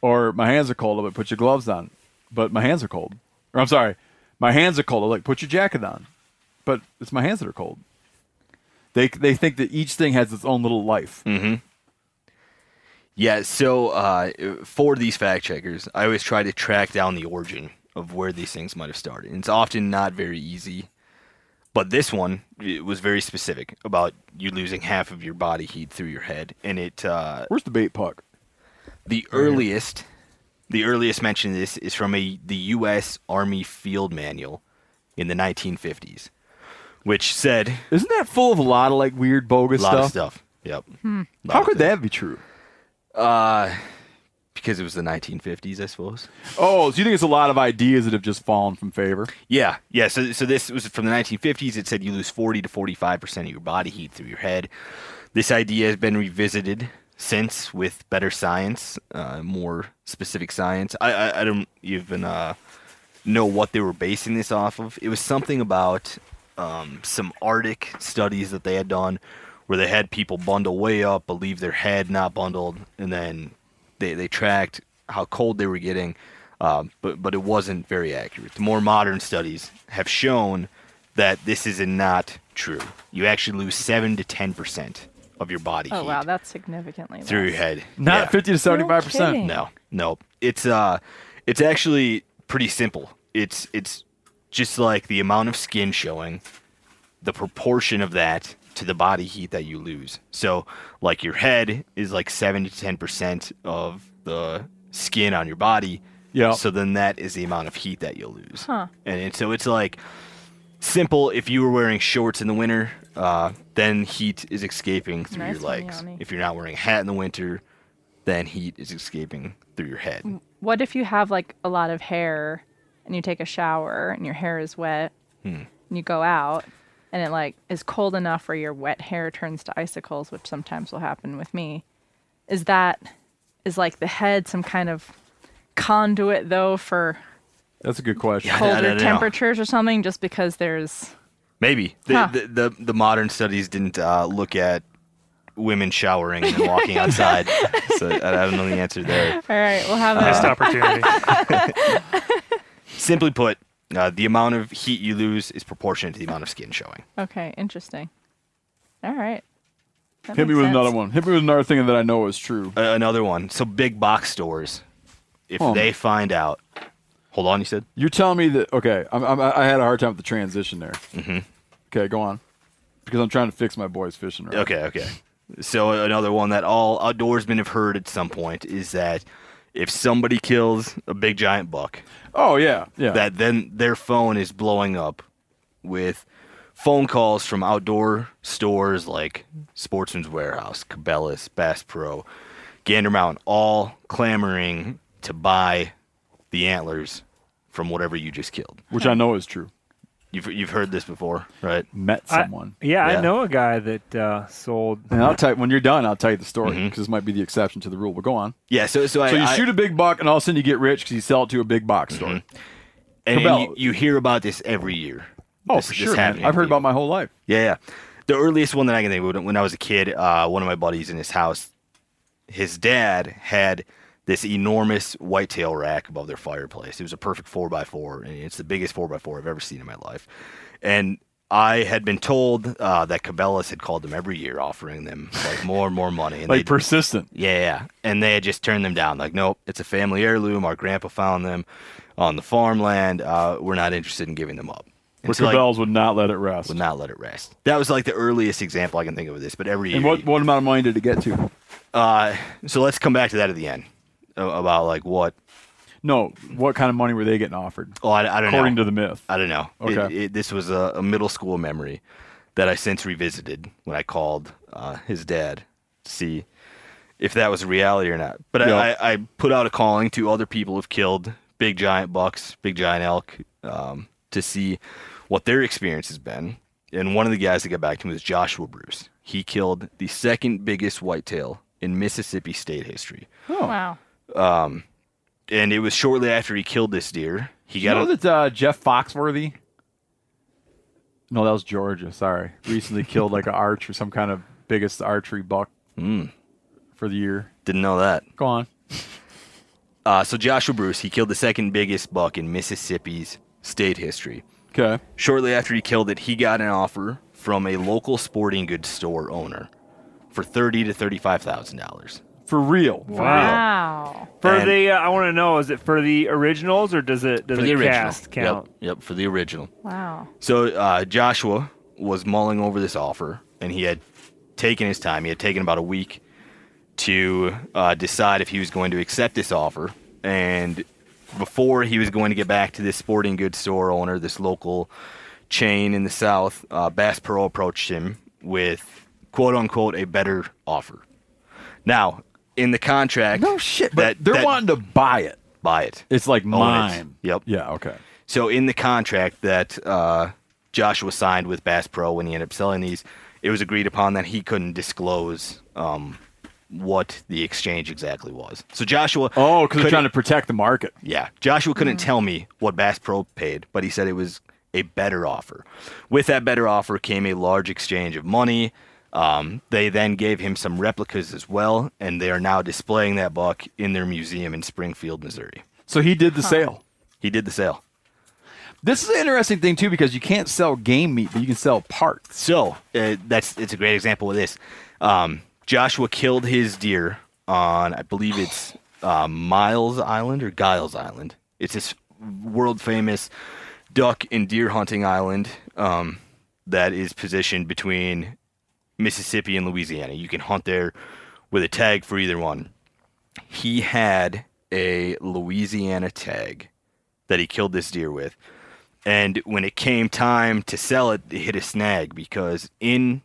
Or my hands are cold. But put your gloves on. But my hands are cold. Or I'm sorry, my hands are cold. I'm like put your jacket on. But it's my hands that are cold. They they think that each thing has its own little life. Mm-hmm. Yeah, so uh, for these fact checkers, I always try to track down the origin of where these things might have started. And it's often not very easy. But this one was very specific about you losing half of your body heat through your head. And it. Uh, Where's the bait puck? The earliest. The earliest mention of this is from a the U.S. Army Field Manual in the 1950s, which said Isn't that full of a lot of like weird bogus a lot stuff? of stuff. Yep. Hmm. Lot How of could things. that be true? Uh, because it was the 1950s, I suppose. Oh, so you think it's a lot of ideas that have just fallen from favor? Yeah, yeah. So, so this was from the 1950s. It said you lose 40 to 45 percent of your body heat through your head. This idea has been revisited since with better science, uh, more specific science. I, I, I don't even uh, know what they were basing this off of. It was something about um, some Arctic studies that they had done, where they had people bundle way up, but leave their head not bundled, and then they they tracked how cold they were getting. Um, but but it wasn't very accurate. The more modern studies have shown that this is not true. You actually lose seven to ten percent of your body Oh heat wow, that's significantly through your head. Not Yeah. 50 to 75%. No, no. It's uh, it's actually pretty simple. It's it's just like the amount of skin showing, the proportion of that to the body heat that you lose. So like your head is like seven to ten percent of the skin on your body. Yeah. So then that is the amount of heat that you'll lose. Huh. And, and so it's like simple. If you were wearing shorts in the winter, uh, then heat is escaping through Nice your legs. Yanni. If you're not wearing a hat in the winter, then heat is escaping through your head. What if you have like a lot of hair and you take a shower and your hair is wet Hmm. and you go out and it like is cold enough where your wet hair turns to icicles, which sometimes will happen with me. Is that is like the head some kind of conduit though for That's a good question. I- I colder don't know. temperatures or something? Just because there's Maybe the, Huh. the, the the modern studies didn't uh, look at women showering and walking outside, so I, I don't know the answer there. all right. We'll have Missed a opportunity. Simply put, uh, the amount of heat you lose is proportionate to the amount of skin showing. okay. Interesting. All right. That Hit me with sense. another one. Hit me with another thing that I know is true. Uh, another one. So big box stores, if Oh. they find out, hold on, you said. You're telling me that okay? I'm, I'm, I had a hard time with the transition there. Mhm. Okay, go on. Because I'm trying to fix my boys fishing. Right. Okay, okay. So another one that all outdoorsmen have heard at some point is that if somebody kills a big giant buck, Oh yeah, yeah. that then their phone is blowing up with phone calls from outdoor stores like Sportsman's Warehouse, Cabela's, Bass Pro, Gander Mountain, all clamoring to buy the antlers from whatever you just killed. Which I know is true. You've you've heard this before, right? Met I- someone. yeah, Yeah. I know a guy that uh, sold. and I'll tell you when you're done. I'll tell you the story because this might be the exception to the rule. But go on. Yeah, so so, I, you I- shoot a big buck, and all of a sudden you get rich because you sell it to a big box store. and, and you, you hear about this every year. Oh, This- for sure. man. I've heard about my whole life. Yeah, yeah. The earliest one that I can think of when- when I was a kid, uh, one of my buddies in his house, his dad had this enormous whitetail rack above their fireplace. It was a perfect four x four, and it's the biggest four x four I've ever seen in my life. And I had been told uh, that Cabela's had called them every year, offering them like more and more money. And Like persistent. yeah, yeah. And they had just turned them down. Like, nope, it's a family heirloom. Our grandpa found them on the farmland. Uh, we're not interested in giving them up. And so, like, Cabela's would not let it rest. would not let it rest. That was like the earliest example I can think of of this. But every year, And what what amount of money did it get to? uh, so let's come back to that at the end about like what. No, what kind of money were they getting offered? Oh, I, I don't know. According know. to the myth. I don't know. Okay. it- this was a, a middle school memory that I since revisited when I called uh, his dad to see if that was a reality or not. But Yeah. I, I, I put out a calling to other people who've killed big giant bucks, big giant elk, um, to see what their experience has been. And one of the guys that got back to me was Joshua Bruce. He killed the second biggest whitetail in Mississippi state history. Wow. Um, and it was shortly after he killed this deer. He got You know a, that uh, Jeff Foxworthy? No, that was Georgia. Sorry, recently killed like an arch or some kind of biggest archery buck Mm. for the year. Didn't know that. Go on. Uh, so Joshua Bruce, he killed the second biggest buck in Mississippi's state history. Okay. Shortly after he killed it, he got an offer from a local sporting goods store owner for thirty to thirty-five thousand dollars. For real. Wow. For And- the, uh, I want to know, is it for the originals or does it does For it the original. cast count? Yep, yep, for the original. Wow. So uh, Joshua was mulling over this offer, and he had taken his time. He had taken about a week to uh, decide if he was going to accept this offer. And before he was going to get back to this sporting goods store owner, this local chain in the South, uh, Bass Pro approached him with quote unquote a better offer. Now, in the contract, No shit, but that- they're that- wanting to buy it. buy it. It's like Own it. mine. Yep. Yeah. Okay. So in the contract that uh, Joshua signed with Bass Pro when he ended up selling these, it was agreed upon that he couldn't disclose um, what the exchange exactly was. So Joshua, Oh, because they're trying to protect the market. yeah, Joshua couldn't tell me what Bass Pro paid, but he said it was a better offer. With that better offer came a large exchange of money. Um, they then gave him some replicas as well, and they are now displaying that buck in their museum in Springfield, Missouri. So he did the sale. He did the sale. This is an interesting thing too because you can't sell game meat, but you can sell parts. So uh, that's it's a great example of this. Um, Joshua killed his deer on, I believe it's uh, Miles Island or Giles Island. It's this world famous duck and deer hunting island um, that is positioned between Mississippi and Louisiana. You can hunt there with a tag for either one. He had a Louisiana tag that he killed this deer with. And when it came time to sell it, it hit a snag because in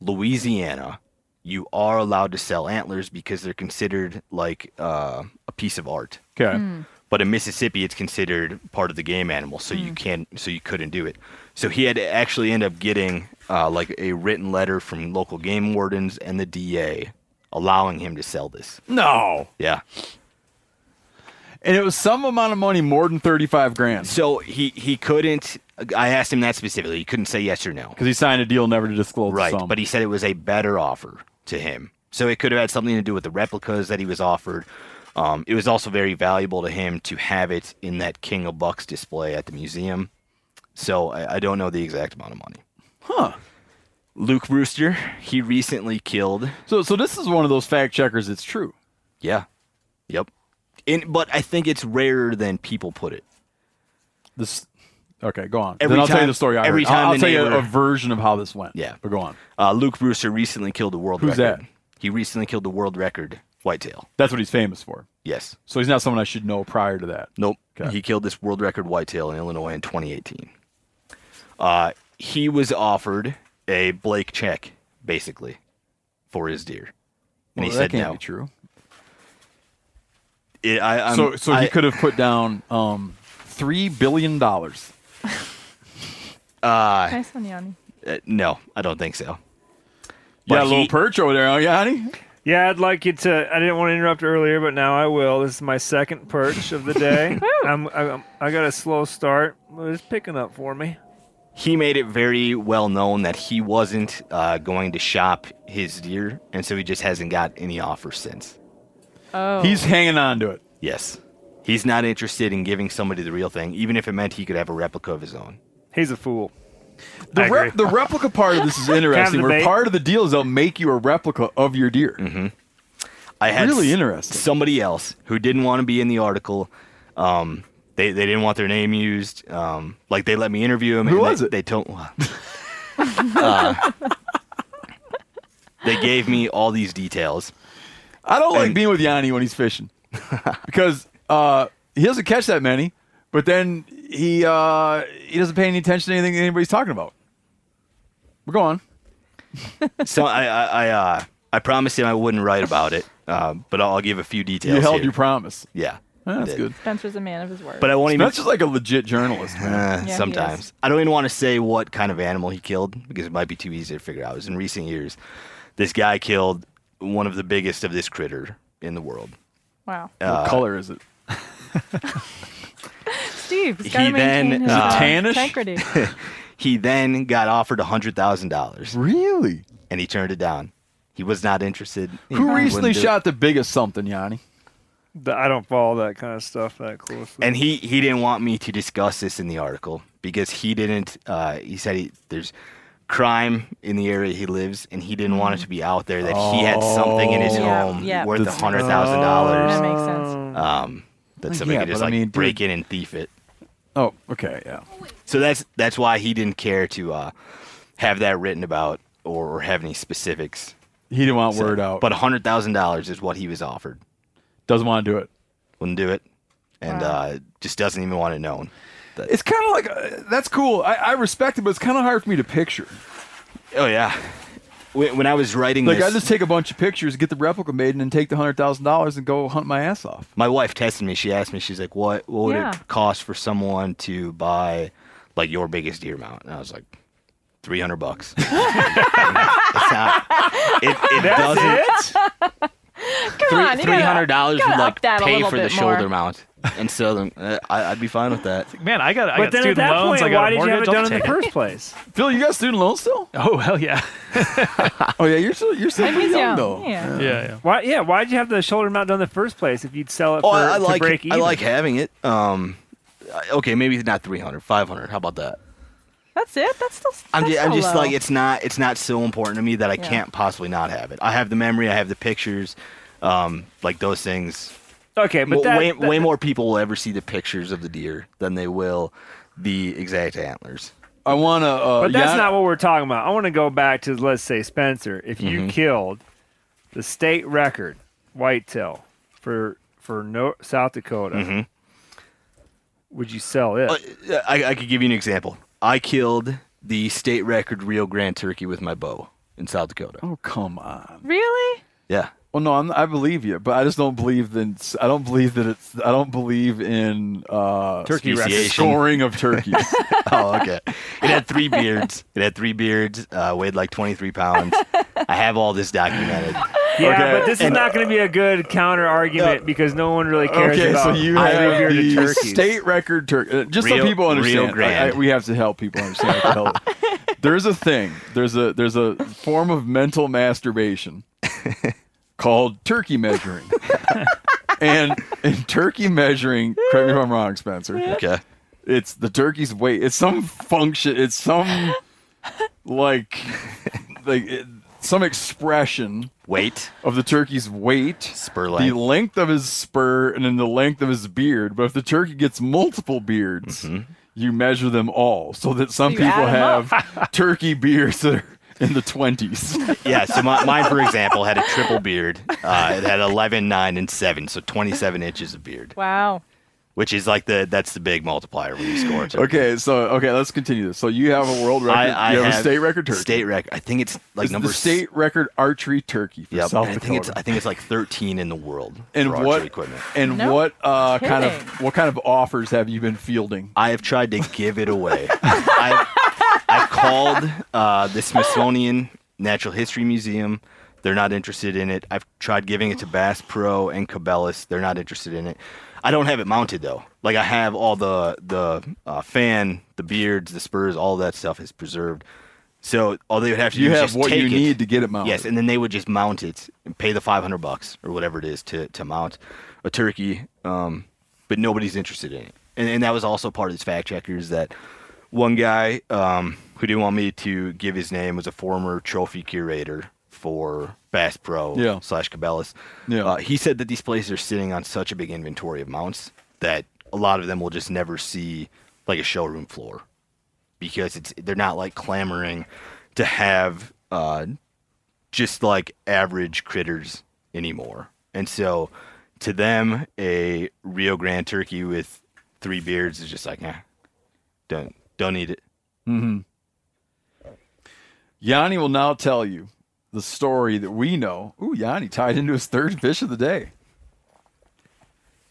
Louisiana, you are allowed to sell antlers because they're considered like uh, a piece of art. Okay. Hmm. but in Mississippi it's considered part of the game animal, so you can't, so you couldn't do it. So he had to actually end up getting uh, like a written letter from local game wardens and the DA allowing him to sell this. No. Yeah. And it was some amount of money more than 35 grand. So he he couldn't. I asked him that specifically. He couldn't say yes or no. Because he signed a deal never to disclose the Right, but he said it was a better offer to him. So it could have had something to do with the replicas that he was offered. Um, it was also very valuable to him to have it in that King of Bucks display at the museum. So I, I don't know the exact amount of money. Huh. Luke Brewster, he recently killed. So, so this is one of those fact checkers. It's true. Yeah. Yep. In, but I think it's rarer than people put it. This. Okay, go on. Every then I'll tell you the story. I every heard. I'll- time I'll, the tell you a version of how this went. Yeah. But go on. Uh, Luke Brewster recently killed the world Who's record. that? He recently killed the world record whitetail. That's what he's famous for. Yes. So he's not someone I should know prior to that. Nope. Okay. He killed this world record whitetail in Illinois in 2018. Uh, he was offered a Blake check, basically, for his deer, and Well, he that said can't no. be true. It, I, I'm- so, so I- he could have put down um, three billion dollars. Uh, Nice one, Yanni. uh, no, I don't think so. You got a little he- perch over there, huh, Yanni? Yeah, I'd like you to. I didn't want to interrupt earlier, but now I will. This is my second perch of the day. I'm, I'm, I got a slow start, but it's picking up for me. He made it very well known that he wasn't uh, going to shop his deer, and so he just hasn't got any offers since. Oh. He's hanging on to it. Yes. He's not interested in giving somebody the real thing, even if it meant he could have a replica of his own. He's a fool. The, I rep- agree. the replica part of this is interesting. where part of the deal is they'll make you a replica of your deer. Mm-hmm. I had Really interesting. Somebody else who didn't want to be in the article. Um, they they didn't want their name used. Um, like they let me interview him. Who and was they, it? They told. uh, they gave me all these details. I don't like And- being with Yanni when he's fishing because uh, he doesn't catch that many, but then he uh, he doesn't pay any attention to anything anybody's talking about. We're going. so I I I, uh, I promised him I wouldn't write about it, uh, but I'll give a few details. You held here. your promise. Yeah, Ah, that's good. Spencer's a man of his word. But I won't even. Spencer's like a legit journalist, man. He is. sometimes. I don't even want to say what kind of animal he killed because it might be too easy to figure out. It was in recent years. This guy killed one of the biggest of this critter in the world. wow. what Uh, color is it? Steve, he's he got to then, maintain his uh, uh, Tannish? integrity. He then got offered hundred thousand dollars, Really? and he turned it down. He was not interested. He Who wouldn't recently do it. shot the biggest something, Yanni? The- I don't follow that kind of stuff that closely. And he he didn't want me to discuss this in the article because he didn't. Uh, he said he, there's crime in the area he lives, and he didn't want it to be out there that he had something in his Yeah, home yeah. worth a That's- hundred thousand dollars. That makes sense. Um, that somebody Yeah, could just but I like mean, dude- break in and thief it. Oh, okay, yeah. So that's that's why he didn't care to uh, have that written about or, or have any specifics. He didn't want said. word out, But hundred thousand dollars is what he was offered. Doesn't want to do it. Wouldn't do it, and Wow. uh, just doesn't even want it known. That- It's kind of like uh, that's cool. I, I respect it, but it's kind of hard for me to picture. oh yeah. When, when I was writing Like this, I just take a bunch of pictures, get the replica made, and then take the hundred thousand dollars and go hunt my ass off. my wife tested me. She asked me, she's like, "What what would Yeah. it cost for someone to buy like your biggest deer mount?" And I was like, 300 bucks. it's not. It, it doesn't. Come on, you Three gotta- hundred dollars gotta would like that pay for the bit shoulder mount, and so then, uh, I, I'd be fine with that. Man, I got I but got then at that loans. point, I got why a did you have mortgage. it done in the first place? Phil, you got student loans still? Oh hell yeah, Oh yeah, you're still you're still pretty young, young. though. Yeah. yeah, yeah. Why? Yeah. Why did you have the shoulder mount done in the first place if you'd sell it Oh, for I, I to like break even? I like having it. Um, okay, maybe not 300, 500. How about that? That's it. That's still. I'm that's just, I'm just low. like it's not it's not so important to me that I Yeah. can't possibly not have it. I have the memory, I have the pictures, um, like those things. Okay, but that, way that- way more people will ever see the pictures of the deer than they will the exact antlers. I want to. Uh, But that's Yan- not what we're talking about. I want to go back to let's say Spencer. If you Mhm. killed the state record whitetail for for no, South Dakota, Mhm. would you sell it? Uh, I, I could give you an example. I killed the state record Rio Grande turkey with my bow in South Dakota. Oh come on. Really? Yeah, Well, no, I'm, I believe you, but I just don't believe in. I don't believe that it's. I don't believe in uh, Turkey scoring of turkeys. oh, okay. It had three beards. It had three beards. Uh, weighed like 23 pounds. I have all this documented. Yeah, Okay. but this is And- not going to be a good counter argument because no one really cares okay, about so you highly have bearded the turkeys. state record turkey. Just so Real- people real understand, I- grand. I- we have to help people understand. what the there's a thing. There's a there's a form of mental masturbation called turkey measuring. and in turkey measuring, correct me if I'm wrong, Spencer. Okay. It's the turkey's weight. It's some function. It's some like like it, some expression Weight. of the turkey's weight, Spur length, the length. length of his spur, and then the length of his beard. But if the turkey gets multiple beards, Mm-hmm. you measure them all, so that some You people have turkey beards that are in the twenties. Yeah, so my, mine, for example, had a triple beard. Uh, it had 11, 9, and 7, so 27 inches of beard, Wow. which is like the that's the big multiplier when you score. it. okay, so okay, let's continue this. So you have a world record. I, I you have, have a state record turkey. State record. I think it's like It's number the state record archery turkey for Yep. South and I think it's I think it's like 13 in the world and for what equipment. and No what uh, kind of what kind of offers have you been fielding? I have tried to give it away. I've, I've called uh, the Smithsonian Natural History Museum. They're not interested in it. I've tried giving it to Bass Pro and Cabela's. They're not interested in it. I don't have it mounted though. Like I have all the the uh, fan, the beards, the spurs, all that stuff is preserved. So all they would have to do You is have just what you it. need to get it mounted. Yes, and then they would just mount it and pay the 500 bucks or whatever it is to, to mount a turkey. Um, but nobody's interested in it. And, and that was also part of this fact checkers that one guy um, who didn't want me to give his name was a former trophy curator for Bass Pro Yeah. slash Cabela's. Yeah. Uh, he said that these places are sitting on such a big inventory of mounts that a lot of them will just never see like a showroom floor because it's they're not like clamoring to have uh, just like average critters anymore. And so to them, a Rio Grande turkey with three beards is just like, eh, don't don't eat it. Mm-hmm. Yanni will now tell you the story that we know. Ooh, Yanni tied into his third fish of the day.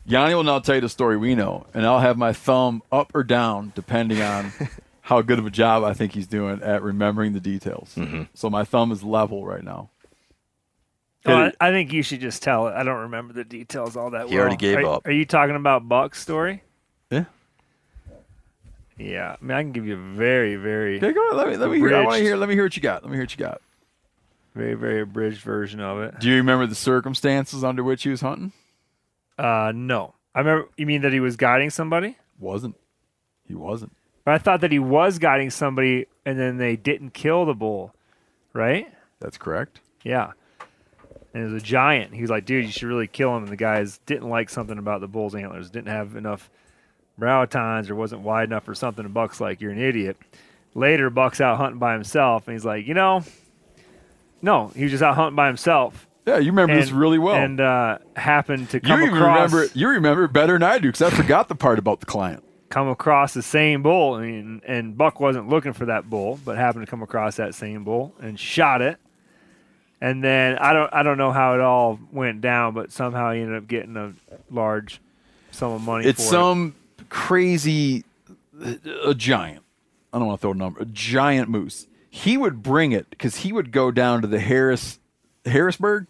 Yanni will now tell you the story we know, and I'll have my thumb up or down depending on how good of a job I think he's doing at remembering the details. Mm-hmm. So my thumb is level right now. Oh, I, I think you should just tell it. I don't remember the details all that He well. already gave are, up. Are you talking about Buck's story? Yeah. I mean, I can give you a very, very, Okay, go ahead. Let me let me hear. I want to hear. Let me hear what you got. Let me hear what you got. very, very abridged version of it. Do you remember the circumstances under which he was hunting? Uh, no. I remember. You mean that he was guiding somebody? Wasn't. He wasn't. But I thought that he was guiding somebody, and then they didn't kill the bull, right? That's correct. Yeah. And it was a giant. He was like, dude, you should really kill him. And the guys didn't like something about the bull's antlers, didn't have enough brow tines or wasn't wide enough or something. And Buck's like, you're an idiot. Later, Buck's out hunting by himself. And he's like, you know, no, he was just out hunting by himself. Yeah, you remember this really well. And uh, happened to you come even across remember. You remember it better than I do because I forgot the part about the client. come across the same bull. Mean, and Buck wasn't looking for that bull, but happened to come across that same bull and shot it. And then I don't I don't know how it all went down, but somehow he ended up getting a large sum of money. It's for some crazy, a giant. I don't want to throw a number. A giant moose. He would bring it because he would go down to the Harris, Harrisburg,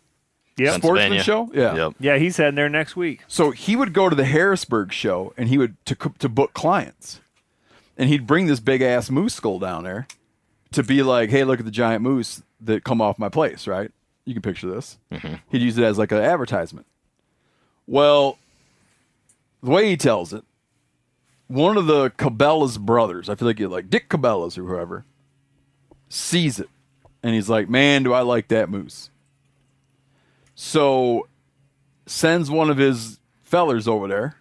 Yep. sportsman show. Yeah. Yep. Yeah, he's heading there next week. So he would go to the Harrisburg show and he would to to book clients, and he'd bring this big ass moose skull down there to be like, hey, look at the giant moose that come off my place, right? You can picture this. Mm-hmm. He'd use it as like an advertisement. Well, the way he tells it, one of the Cabela's brothers, I feel like you're like Dick Cabela's or whoever, sees it, and he's like, man, do I like that moose. So sends one of his fellers over there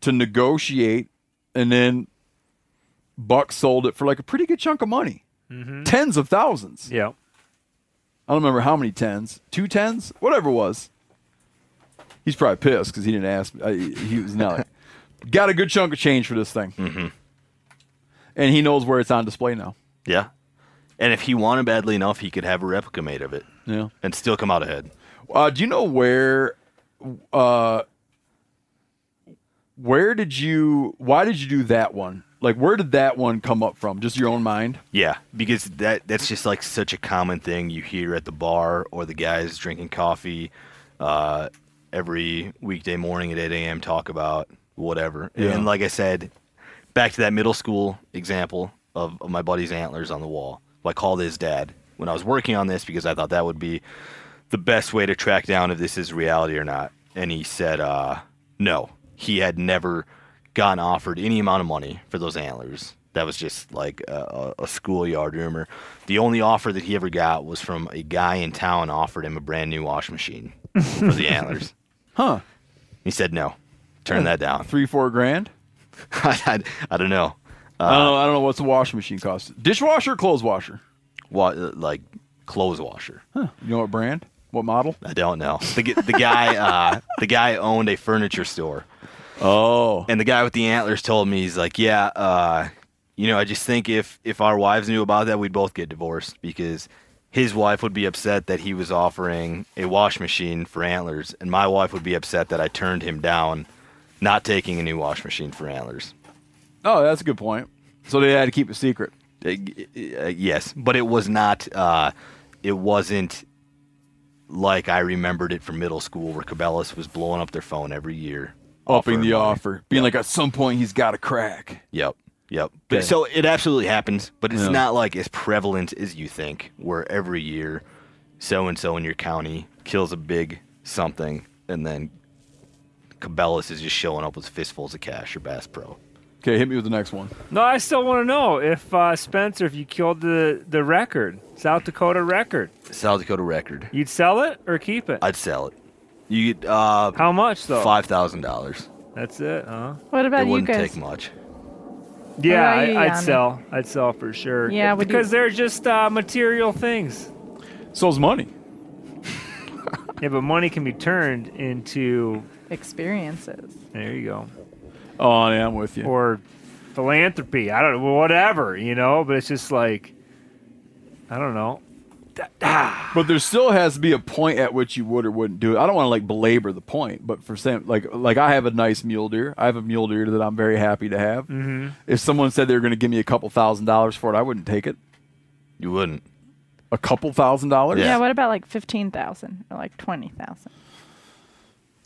to negotiate, and then Buck sold it for like a pretty good chunk of money, mm-hmm. tens of thousands. Yeah. I don't remember how many tens, two tens, whatever it was. He's probably pissed because he didn't ask. I, he was not like, got a good chunk of change for this thing, Mm-hmm. and he knows where it's on display now. Yeah. And if he wanted badly enough, he could have a replica made of it Yeah. and still come out ahead. Uh, do you know where? Uh, where did you? Why did you do that one? Like, where did that one come up from? Just your own mind? Yeah, because that that's just like such a common thing you hear at the bar or the guys drinking coffee uh, every weekday morning at 8 a.m. talk about whatever. Yeah. And like I said, back to that middle school example of, of my buddy's antlers on the wall. I called his dad when I was working on this because I thought that would be the best way to track down if this is reality or not. And he said, uh, no, he had never gotten offered any amount of money for those antlers. That was just like a, a a schoolyard rumor. The only offer that he ever got was from a guy in town offered him a brand new washing machine for the antlers. Huh? He said no. Turn that down. Three, four grand. I, I don't know. I don't know. I don't know what's the washing machine cost. Dishwasher, or clothes washer. What like clothes washer? Huh? You know what brand? What model? I don't know. The the guy uh, the guy owned a furniture store. Oh. And the guy with the antlers told me he's like, yeah, uh, you know, I just think if if our wives knew about that, we'd both get divorced because his wife would be upset that he was offering a wash machine for antlers, and my wife would be upset that I turned him down, not taking a new wash machine for antlers. Oh, that's a good point. So they had to keep it secret. Uh, uh, yes, but it was not. Uh, it wasn't like I remembered it from middle school, where Cabela's was blowing up their phone every year, Upping the money. offer, being like at some point he's got a crack. Yep. Yep. Okay. so it absolutely happens, but it's Yeah. not like as prevalent as you think, where every year so and so in your county kills a big something and then Cabela's is just showing up with fistfuls of cash or Bass Pro. Okay, hit me with the next one. No, I still want to know if uh, Spencer, if you killed the the record, South Dakota record, South Dakota record. you'd sell it or keep it? I'd sell it. You get uh How much though? five thousand dollars. That's it, huh? What about It you wouldn't guys? take much. Yeah, I, I'd sell. I'd sell for sure. Yeah, would you- because they're just uh, material things. So's money. Yeah, but money can be turned into. Experiences. There you go. Oh, yeah, I'm with you. Or philanthropy. I don't know. Whatever, you know. But it's just like, I don't know. But there still has to be a point at which you would or wouldn't do it. I don't want to like belabor the point, but for some, like like I have a nice mule deer. I have a mule deer that I'm very happy to have. Mhm. If someone said they were going to give me a couple thousand dollars for it, I wouldn't take it. You wouldn't. A couple thousand dollars? Yeah. Yeah. What about like fifteen thousand or like twenty thousand?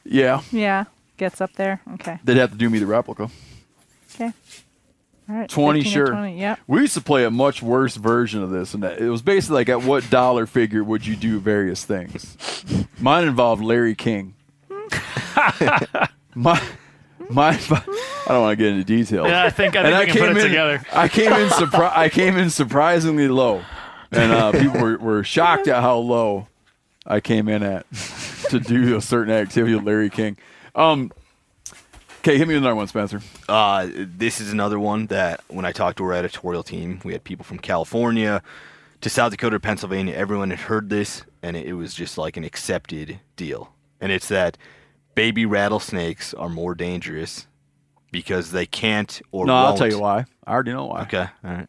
Yeah. Yeah. Gets up there. Okay. They'd have to do me the replica. Okay. All right. 20 sure. 20, Yep. We used to play a much worse version of this, and it was basically like at what dollar figure would you do various things. Mine involved Larry King. my, my, I don't want to get into details. Yeah, I think- I And think we can put came it in- together. I came in surpri- I came in surprisingly low, and uh, people were, were shocked at how low I came in at to do a certain activity with Larry King. Um, okay, hit me with another one, Spencer. Uh, this is another one that when I talked to our editorial team, we had people from California to South Dakota, Pennsylvania. Everyone had heard this, and it was just like an accepted deal. And it's that baby rattlesnakes are more dangerous because they can't or no, won't. I'll tell you why. I already know why. Okay, all right.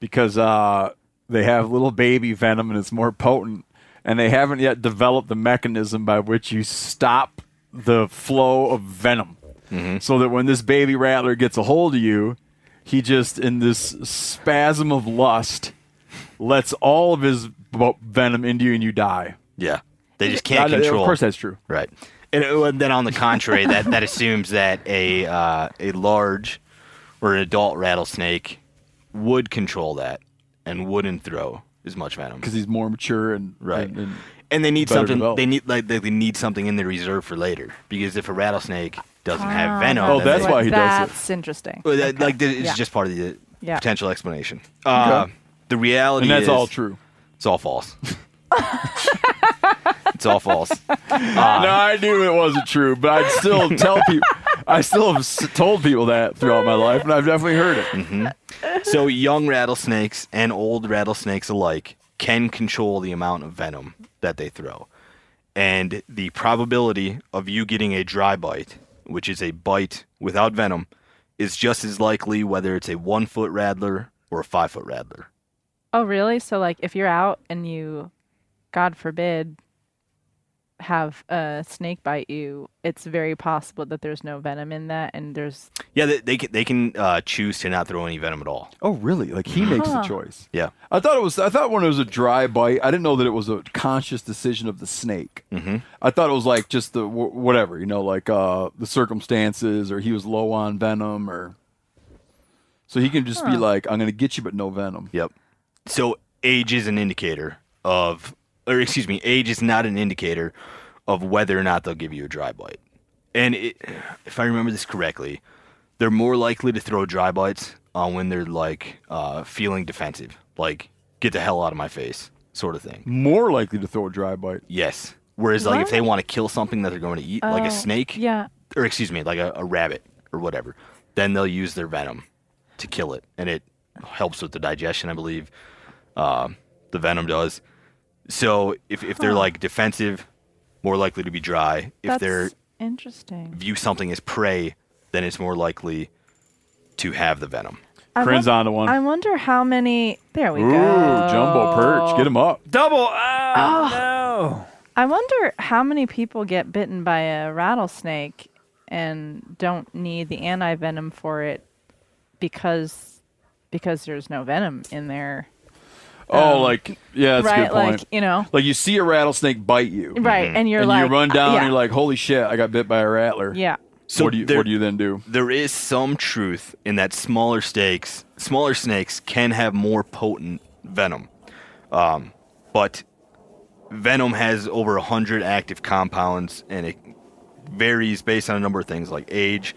Because uh, they have little baby venom and it's more potent, and they haven't yet developed the mechanism by which you stop the flow of venom. So that when this baby rattler gets a hold of you, he just, in this spasm of lust, lets all of his venom into you and you die. Yeah, they just can't I- control. Of course, that's true. Right. And uh, then on the contrary, that, that assumes that a uh, a large or an adult rattlesnake would control that and wouldn't throw as much venom. Because he's more mature and Right. and, and And they need something. developed. They need like they they need something in the reserve for later. Because if a rattlesnake doesn't have Ah, venom, Oh, that's they- why he does it. That's interesting. Well, that, Okay. Like it's Yeah. just part of the Yeah. potential explanation. Uh, Okay. The reality and that's is, all true. It's all false. it's all false. no, I knew it wasn't true, but I'd still tell people. I still have s- told people that throughout my life, and I've definitely heard it. Mm-hmm. So young rattlesnakes and old rattlesnakes alike can control the amount of venom that they throw. And the probability of you getting a dry bite, which is a bite without venom, is just as likely whether it's a one foot rattler or a five foot rattler. Oh, really? So, like, if you're out and you, God forbid, have a snake bite you, it's very possible that there's no venom in that, and there's Yeah, they, they can they can uh, choose to not throw any venom at all. Oh, really? Like he makes the Huh. choice. Yeah. I thought it was. I thought when it was a dry bite, I didn't know that it was a conscious decision of the snake. Mm-hmm. I thought it was like just the wh- whatever, you know, like uh, the circumstances, or he was low on venom, or so he can just be Huh. like, "I'm going to get you, but no venom." Yep. So age is an indicator of, or excuse me, age is not an indicator of whether or not they'll give you a dry bite. And it, if I remember this correctly, they're more likely to throw dry bites on when they're like uh, feeling defensive, like get the hell out of my face, sort of thing. More likely to throw a dry bite. Yes. Whereas, like, if they want to kill something that they're going to eat, like Oh, a snake, Yeah. or excuse me, like a, a rabbit or whatever, then they'll use their venom to kill it, and it helps with the digestion, I believe. Um, the venom does. So if if they're Huh. like defensive, more likely to be dry. If they're interesting. view something as prey, then it's more likely to have the venom. I Friends won- on to one. I wonder how many. There we Ooh, go. jumbo perch, get him up. Double. Oh, no. I wonder how many people get bitten by a rattlesnake and don't need the anti venom for it because because there's no venom in there. Oh, Um, like yeah, that's a right, good point. like, you know. like you see a rattlesnake bite you, Right, and you're and like, you run uh, down, yeah. and you're like, "Holy shit, I got bit by a rattler." Yeah. So what do you there- what do you then do? There is some truth in that smaller snakes, smaller snakes can have more potent venom, um, but venom has over hundred active compounds, and it varies based on a number of things like age,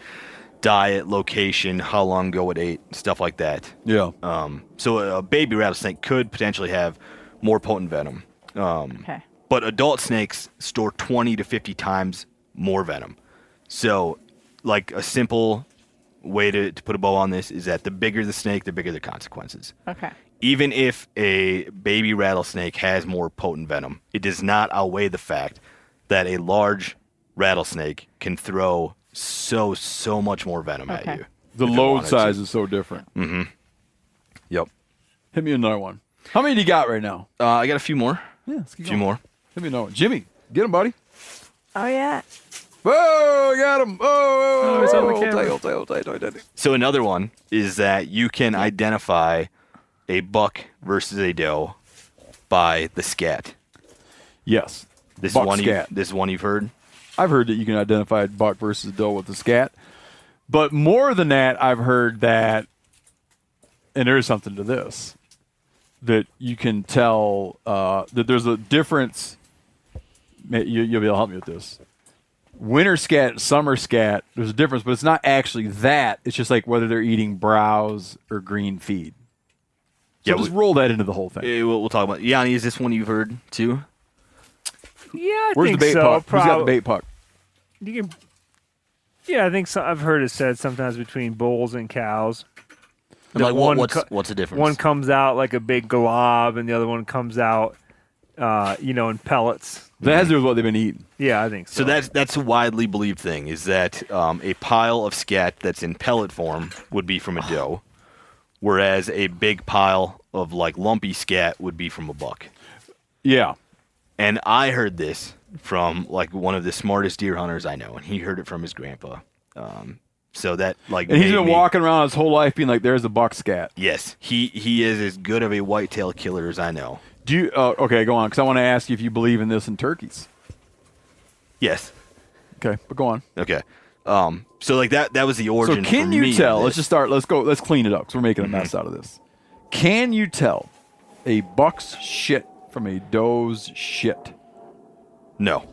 diet, location, how long ago it ate, stuff like that. Yeah. Um, so a baby rattlesnake could potentially have more potent venom. Um, Okay. But adult snakes store 20 to 50 times more venom. So, like a simple way to, to put a bow on this is that the bigger the snake, the bigger the consequences. Okay. Even if a baby rattlesnake has more potent venom, it does not outweigh the fact that a large rattlesnake can throw so, so much more venom Okay. at you. The load wanted to. size is so different. Mm-hmm. Yep. Hit me another one. How many do you got right now? Uh, I got a few more. Yeah, let's keep a few going. more. Hit me another one. Jimmy, get him, buddy. Oh yeah. Whoa, I got him. Oh, Oh, it's on the hold tight, camera. hold tight, hold tight, hold tight. So another one is that you can identify a buck versus a doe by the scat. Yes. This Buck one scat. You, this one you've heard. I've heard that you can identify a buck versus a doe with the scat. But more than that, I've heard that, and there is something to this, that you can tell uh, that there's a difference. You, you'll be able to help me with this. Winter scat, summer scat, there's a difference, but it's not actually that. It's just like whether they're eating browse or green feed. So Yeah, just we- roll that into the whole thing. Eh, we'll, we'll talk about. Yanni, is this one you've heard too? Yeah, I Where's think the bait so. puck? Who's got the bait puck? You can. Yeah, I think so. I've heard it said sometimes between bulls and cows. And, that like, what- one what's- co- what's the difference? One comes out like a big glob, and the other one comes out, uh, you know, in pellets. That has to do with what they've been eating. Yeah, I think so. So that's that's a widely believed thing is that um, a pile of scat that's in pellet form would be from a doe, whereas a big pile of like lumpy scat would be from a buck. Yeah. And I heard this from like one of the smartest deer hunters I know, and he heard it from his grandpa. Um, so that like And he's been me- walking around his whole life being like, "There's a buck scat." Yes, he he is as good of a whitetail killer as I know. Do you? Uh, okay, go on, because I want to ask you if you believe in this in turkeys. Yes. Okay, but go on. Okay. Um. So like that that was the origin. So can you tell? Let's just start. Let's go. Let's clean it up because we're making a Mm-hmm. mess out of this. Can you tell a buck's shit from a doe's shit? No.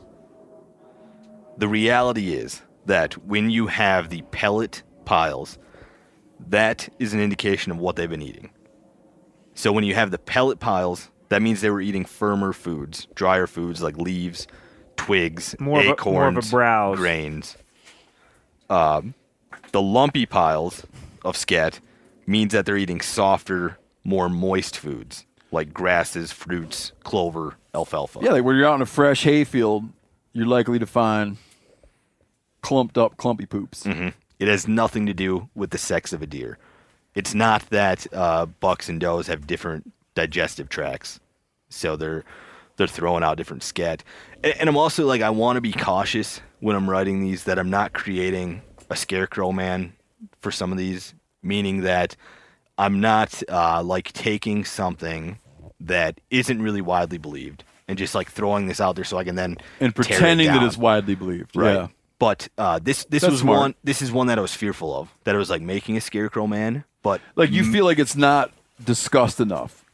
The reality is that when you have the pellet piles, that is an indication of what they've been eating. So when you have the pellet piles, that means they were eating firmer foods, drier foods like leaves, twigs, More of a- acorns, more of a browse. grains. Um, the lumpy piles of scat means that they're eating softer, more moist foods like grasses, fruits, clover, alfalfa. Yeah, like when you're out in a fresh hayfield, you're likely to find clumped up, clumpy poops. hmm It has nothing to do with the sex of a deer. It's not that uh, bucks and does have different digestive tracts, so their they're throwing out different scat. And, and I'm also like I want to be cautious when I'm writing these that I'm not creating a scarecrow man for some of these, meaning that I'm not uh, like taking something that isn't really widely believed and just like throwing this out there so I can then And tear it pretending that it's widely believed. Right. Yeah. But uh, this this That's was smart. one this is one that I was fearful of. That it was like making a scarecrow man. But Like you feel like it's not discussed enough.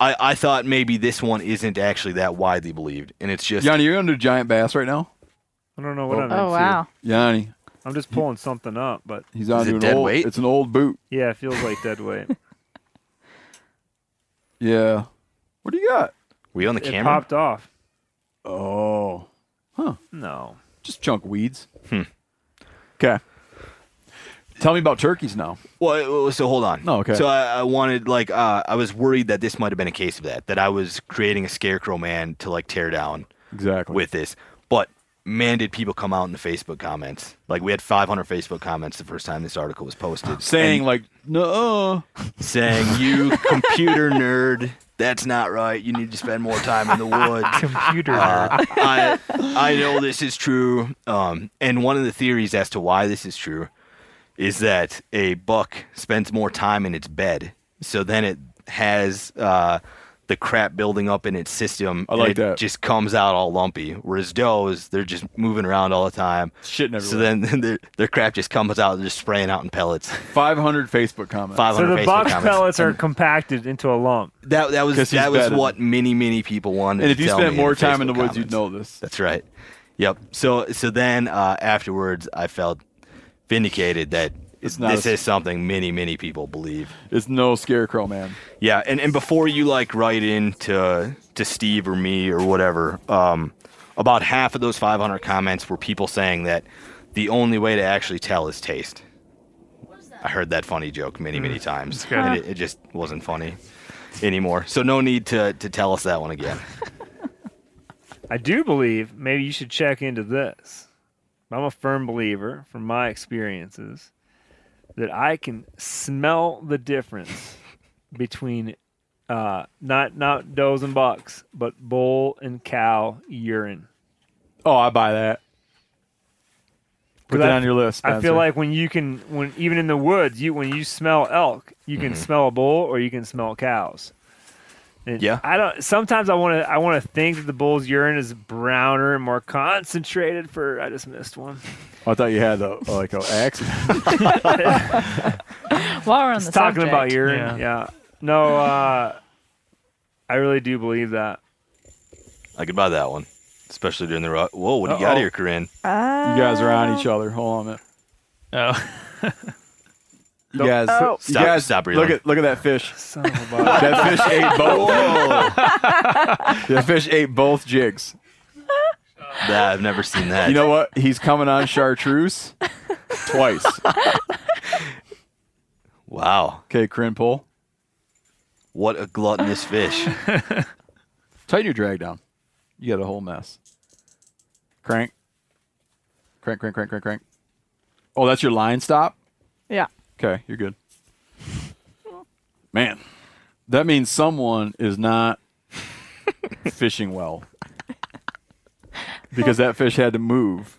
I, I thought maybe this one isn't actually that widely believed, and it's just Yanni, you're gonna do giant bass right now. I don't know what Oh. I'm Oh into. wow. Yanni, I'm just pulling something up, but he's on to an dead old. weight? It's an old boot. yeah, it feels like dead weight. Yeah. What do you got? were you on the it camera? popped off. Oh, Huh. No. just chunk weeds. Hmm. Okay. Tell me about turkeys now. Well, uh, so hold on. No, okay. So I, I wanted like uh, I was worried that this might have been a case of that. That I was creating a scarecrow man to like tear down Exactly. with this, but. Man, did people come out in the Facebook comments? Like we had 500 Facebook comments the first time this article was posted, saying And like, no. saying you computer nerd, that's not right. You need to spend more time in the woods. Computer Uh. I I know this is true. Um, and one of the theories as to why this is true is that a buck spends more time in its bed, so then it has uh, the crap building up in its system. I and like it that. Just comes out all lumpy. Whereas does, they're just moving around all the time. Shitting So everywhere. then their, their crap just comes out and just spraying out in pellets. 500 Facebook comments. 500 So the Facebook box comments. pellets are compacted into a lump. That that was 'Cause he's that was what many many people wanted. And if to you tell spent more the time in the Facebook woods, you'd know this. That's right. Yep. So so then uh, afterwards, I felt vindicated that It's not this a- is something many many people believe. It's no scarecrow man. Yeah, and, and before you like write in to to Steve or me or whatever, um, about half of those 500 comments were people saying that the only way to actually tell is taste. I heard that funny joke many many times, good. and it, it just wasn't funny anymore. So no need to to tell us that one again. I do believe maybe you should check into this. I'm a firm believer, from my experiences, that I can smell the difference between uh, not not does and bucks, but bull and cow urine. Oh, I buy that. Put that I- on your list. I feel like when you can, when even in the woods, you when you smell elk, you can smell a bull or you can smell cows. And Yeah. I don't. Sometimes I want to. I want to think that the bull's urine is browner and more concentrated. For I just missed one. I thought you had a, like an accident. While we're on the talking subject, about urine. Yeah. Yeah. No, uh, I really do believe that. I could buy that one, especially during the ru- whoa. What do you got Uh-oh. here, Corinne? Uh, You guys are on each other. Hold on a minute. Oh, You guys, Oh. you Stop- guys, stop look at look at that fish. Son of a bug. That fish ate both. that fish ate both jigs. Nah, I've never seen that. You know what? He's coming on chartreuse twice. wow, Okay, Corinne, pull. what a gluttonous fish. Tighten your drag down. You got a whole mess. Crank. Crank, crank, crank, crank, crank. Oh, that's your line stop? Yeah. Okay, you're good. Man, that means someone is not fishing well. Because that fish had to move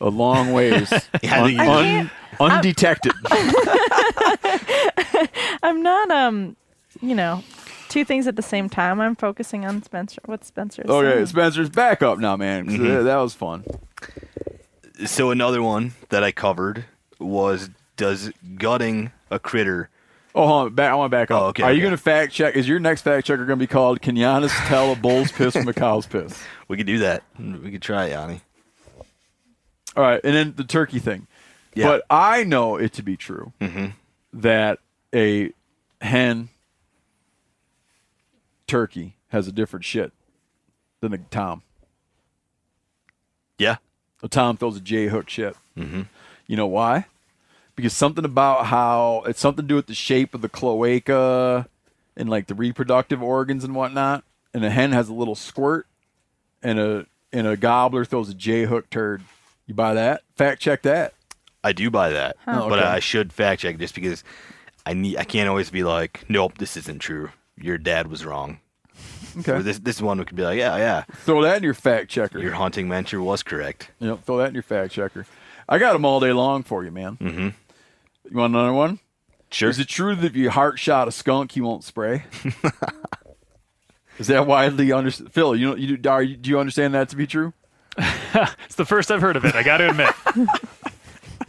a long ways Yeah, un- think un- undetected. I'm not um, you know, two things at the same time. I'm focusing on Spencer. What Spencer Okay, saying. Spencer's back up now, man. 'cause Mhm. that- That was fun. So another one that I covered was does gutting a critter. Oh, hold on. Back, I want to back up. Oh, okay, Are you going to fact check? Is your next fact checker going to be called Can Janis tell a bull's piss from a cow's piss? We could do that. We could try it, Yanni. All right, and then the turkey thing. Yeah. But I know it to be true Mhm. that a hen turkey has a different shit than a tom. Yeah. A tom throws a J hook shit. Mhm. You know why? Because something about how it's something to do with the shape of the cloaca and like the reproductive organs and whatnot. And a hen has a little squirt, and a and a gobbler throws a J hook turd. You buy that? Fact check that. I do buy that, Huh. but Okay. I should fact check just because I need. I can't always be like, nope, this isn't true. Your dad was wrong. Okay. So this this one we could be like, yeah, yeah. Throw that in your fact checker. Your haunting mentor was correct. Yep, throw that in your fact checker. I got them all day long for you, man. Mm-hmm. You want another one? Sure. Is it true that if you heart shot a skunk, you won't spray? Is that widely understood? Phil, you know, you do, are you, do you understand that to be true? It's the first I've heard of it. I got to admit.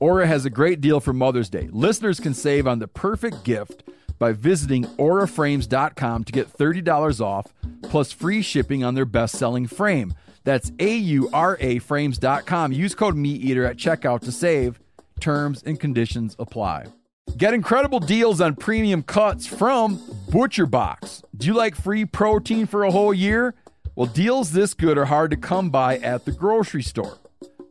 Aura has a great deal for Mother's Day. Listeners can save on the perfect gift by visiting auraframes.com to get $30 off plus free shipping on their best-selling frame. That's A-U-R-A frames.com. Use code MeatEater at checkout to save. Terms and conditions apply. Get incredible deals on premium cuts from Butcher Box. Do you like free protein for a whole year? Well, deals this good are hard to come by at the grocery store.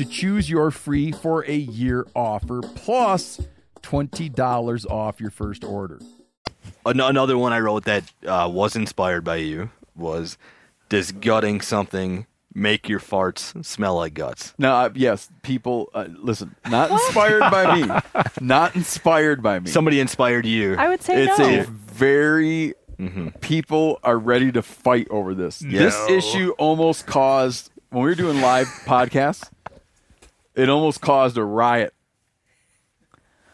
to choose your free for a year offer plus $20 off your first order. Another one I wrote that uh, was inspired by you was Does gutting something make your farts smell like guts? Now, uh, yes, people, uh, listen, not inspired by me. Not inspired by me. Somebody inspired you. I would say it's no. a very people are ready to fight over this. This issue almost caused when we were doing live podcasts. It almost caused a riot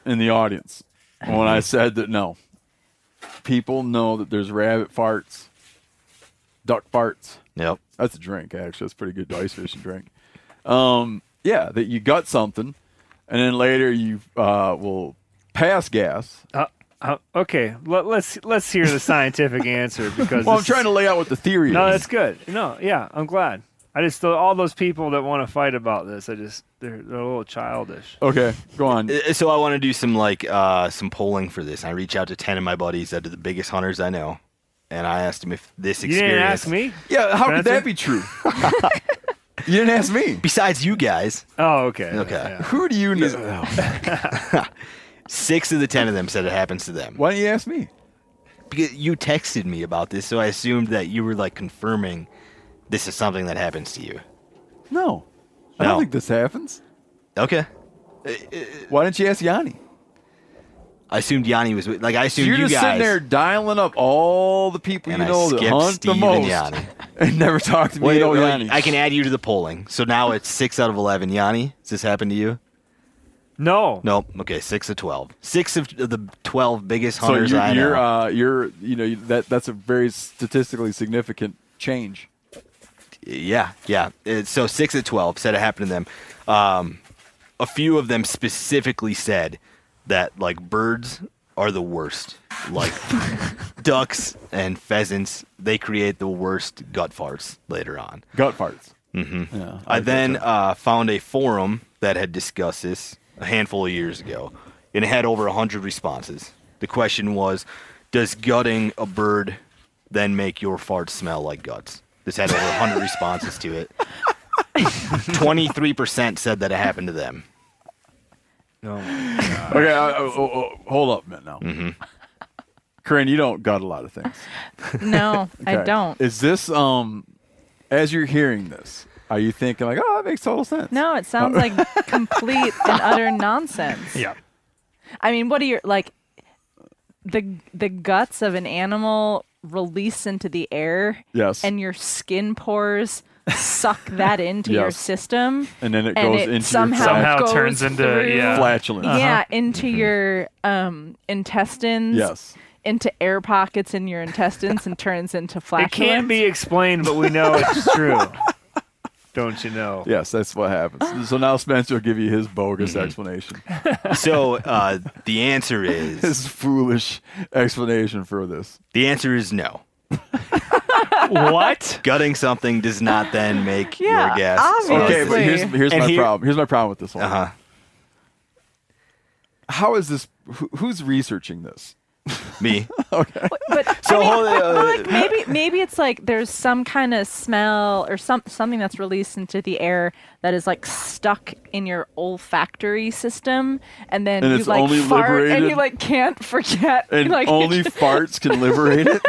in the audience when I said that no. People know that there's rabbit farts, duck farts. Yep. That's a drink, actually. That's a pretty good ice fishing drink. Um, yeah, that you gut something, and then later you uh, will pass gas. Uh, uh, okay, Let, let's let's hear the scientific answer because Well, I'm trying to lay out what the theory No, is. that's good. No, yeah, I'm glad. I just all those people that want to fight about this, I just they're, they're a little childish. Okay, go on. Uh, So I want to do some like uh, some polling for this. I reach out to ten of my buddies that are the biggest hunters I know, and I asked him if this You experience. didn't ask me. Yeah, how could that be true? you didn't ask me. Besides you guys, Oh, okay. Okay. Yeah. Who do you know? six of the ten of them said it happens to them. Why didn't you ask me? Because you texted me about this, so I assumed that you were like confirming this is something that happens to you. No. I No. don't think this happens. Okay. Why didn't you ask Yanni? I assumed Yanni was with, like I So assumed you're you just guys. sitting there dialing up all the people And you I know that skipped hunt Steve the and most Yanni. and never talk to me Wait, and wait, wait, Yanni. I can add you to the polling. So now it's six out of eleven. Yanni, does this happen to you? No. No. Okay, six of twelve. Six of the twelve biggest so hunters you're, I you're, uh, you're, you know, that that's a very statistically significant change. Yeah, yeah. It- so six of twelve said it happened to them. Um, a few of them specifically said that like birds are the worst. Like ducks and pheasants, they create the worst gut farts later on. Gut farts. Mm-hmm. Yeah, I get then uh, found a forum that had discussed this a handful of years ago, and it had over hundred responses. The question was, does gutting a bird then make your farts smell like guts? This had over hundred responses to it. Twenty-three percent said that it happened to them. No. Okay, uh, oh, oh, oh, hold up a minute now. Mm-hmm. Corinne, you don't got a lot of things. No, I don't. Is this um, as you're hearing this, are you thinking like, oh, that makes total sense? No, it sounds like complete and utter nonsense. Yeah. I mean, what are your like the the guts of an animal release into the air? Yes. And your skin pores suck that into your system. And then it goes into your somehow, Somehow goes turns into- through- yeah. Flatulence. Yeah, into your um intestines. Yes. Into air pockets in your intestines and turns into flatulence. It can't be explained, but we know it's true. Don't you know? Yes, that's what happens. So now Spencer will give you his bogus Mm-hmm. explanation, So uh, the answer is his foolish explanation for this. the answer is no. what? Gutting something does not then make Yeah, your gas. obviously. Okay, but here's here's And my here- problem. Here's my problem with this one. Uh huh. How is this? Who, who's researching this? Me. Okay. But So I mean, hold- uh, like maybe maybe it's like there's some kind of smell or some something that's released into the air that is like stuck in your olfactory system, and then And you it's like only fart and you like can't forget. And like, only farts can liberate it.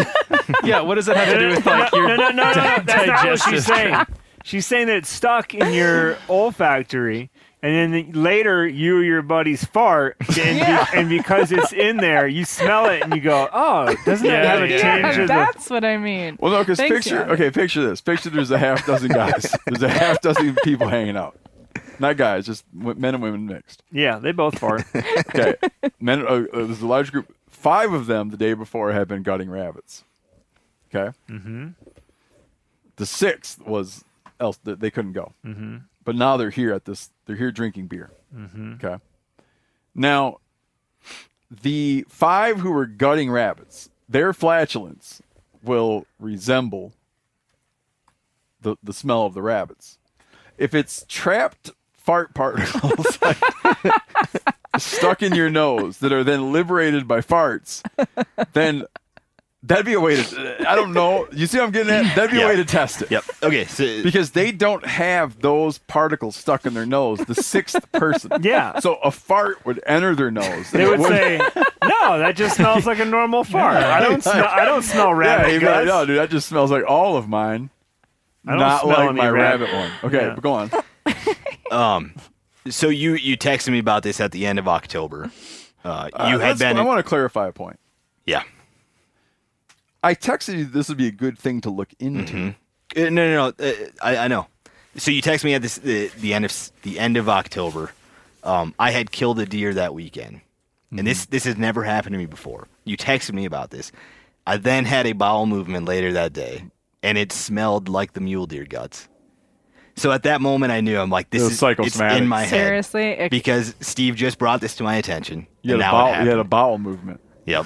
Yeah, what does that have to do with like no, your no, no, no, no. That's not what she's saying. She's saying that it's stuck in your olfactory, and then later you or your buddies fart, and, be- and because it's in there, you smell it and you go, "Oh, doesn't it Yeah, have a yeah, change yeah, of the?" that's what I mean. Well, no, because picture. Yanni. Okay, picture this. Picture there's a half dozen guys. there's a half dozen people hanging out. Not guys, just men and women mixed. Yeah, they both fart. Okay, men. Uh, uh, there's a large group. Five of them the day before had been gutting rabbits. Okay. Mm-hmm. The sixth was else they couldn't go. Mm-hmm. But now they're here at this. They're here drinking beer. Mm-hmm. Okay. Now, the five who were gutting rabbits, their flatulence will resemble the the smell of the rabbits. If it's trapped fart particles like, stuck in your nose that are then liberated by farts, then that'd be a way to. I don't know. You see what I'm getting at? That'd be Yeah. a way to test it. Yep. Okay. So Because they don't have those particles stuck in their nose. The sixth person. Yeah. So a fart would enter their nose. They would say, "No, that just smells like a normal fart. I don't smell. I don't smell rabbit you'd like, no, dude, that just smells like all of mine, I don't not smell like any my rabbit." rabbit, one." Okay, Yeah. but go on. um, so you you texted me about this at the end of October. Uh, Uh, you had been. I want to clarify a point. yeah. I texted you this would be a good thing to look into. Uh, no, no, no. Uh, I, I know. So you text me at this the, the end of the end of October. Um, I had killed a deer that weekend, and this this has never happened to me before. You texted me about this. I then had a bowel movement later that day, and it smelled like the mule deer guts. So at that moment, I knew I'm like, this It is it's in my head Seriously, it, because Steve just brought this to my attention. You and had, a now it bowel, you had a bowel movement. Yep.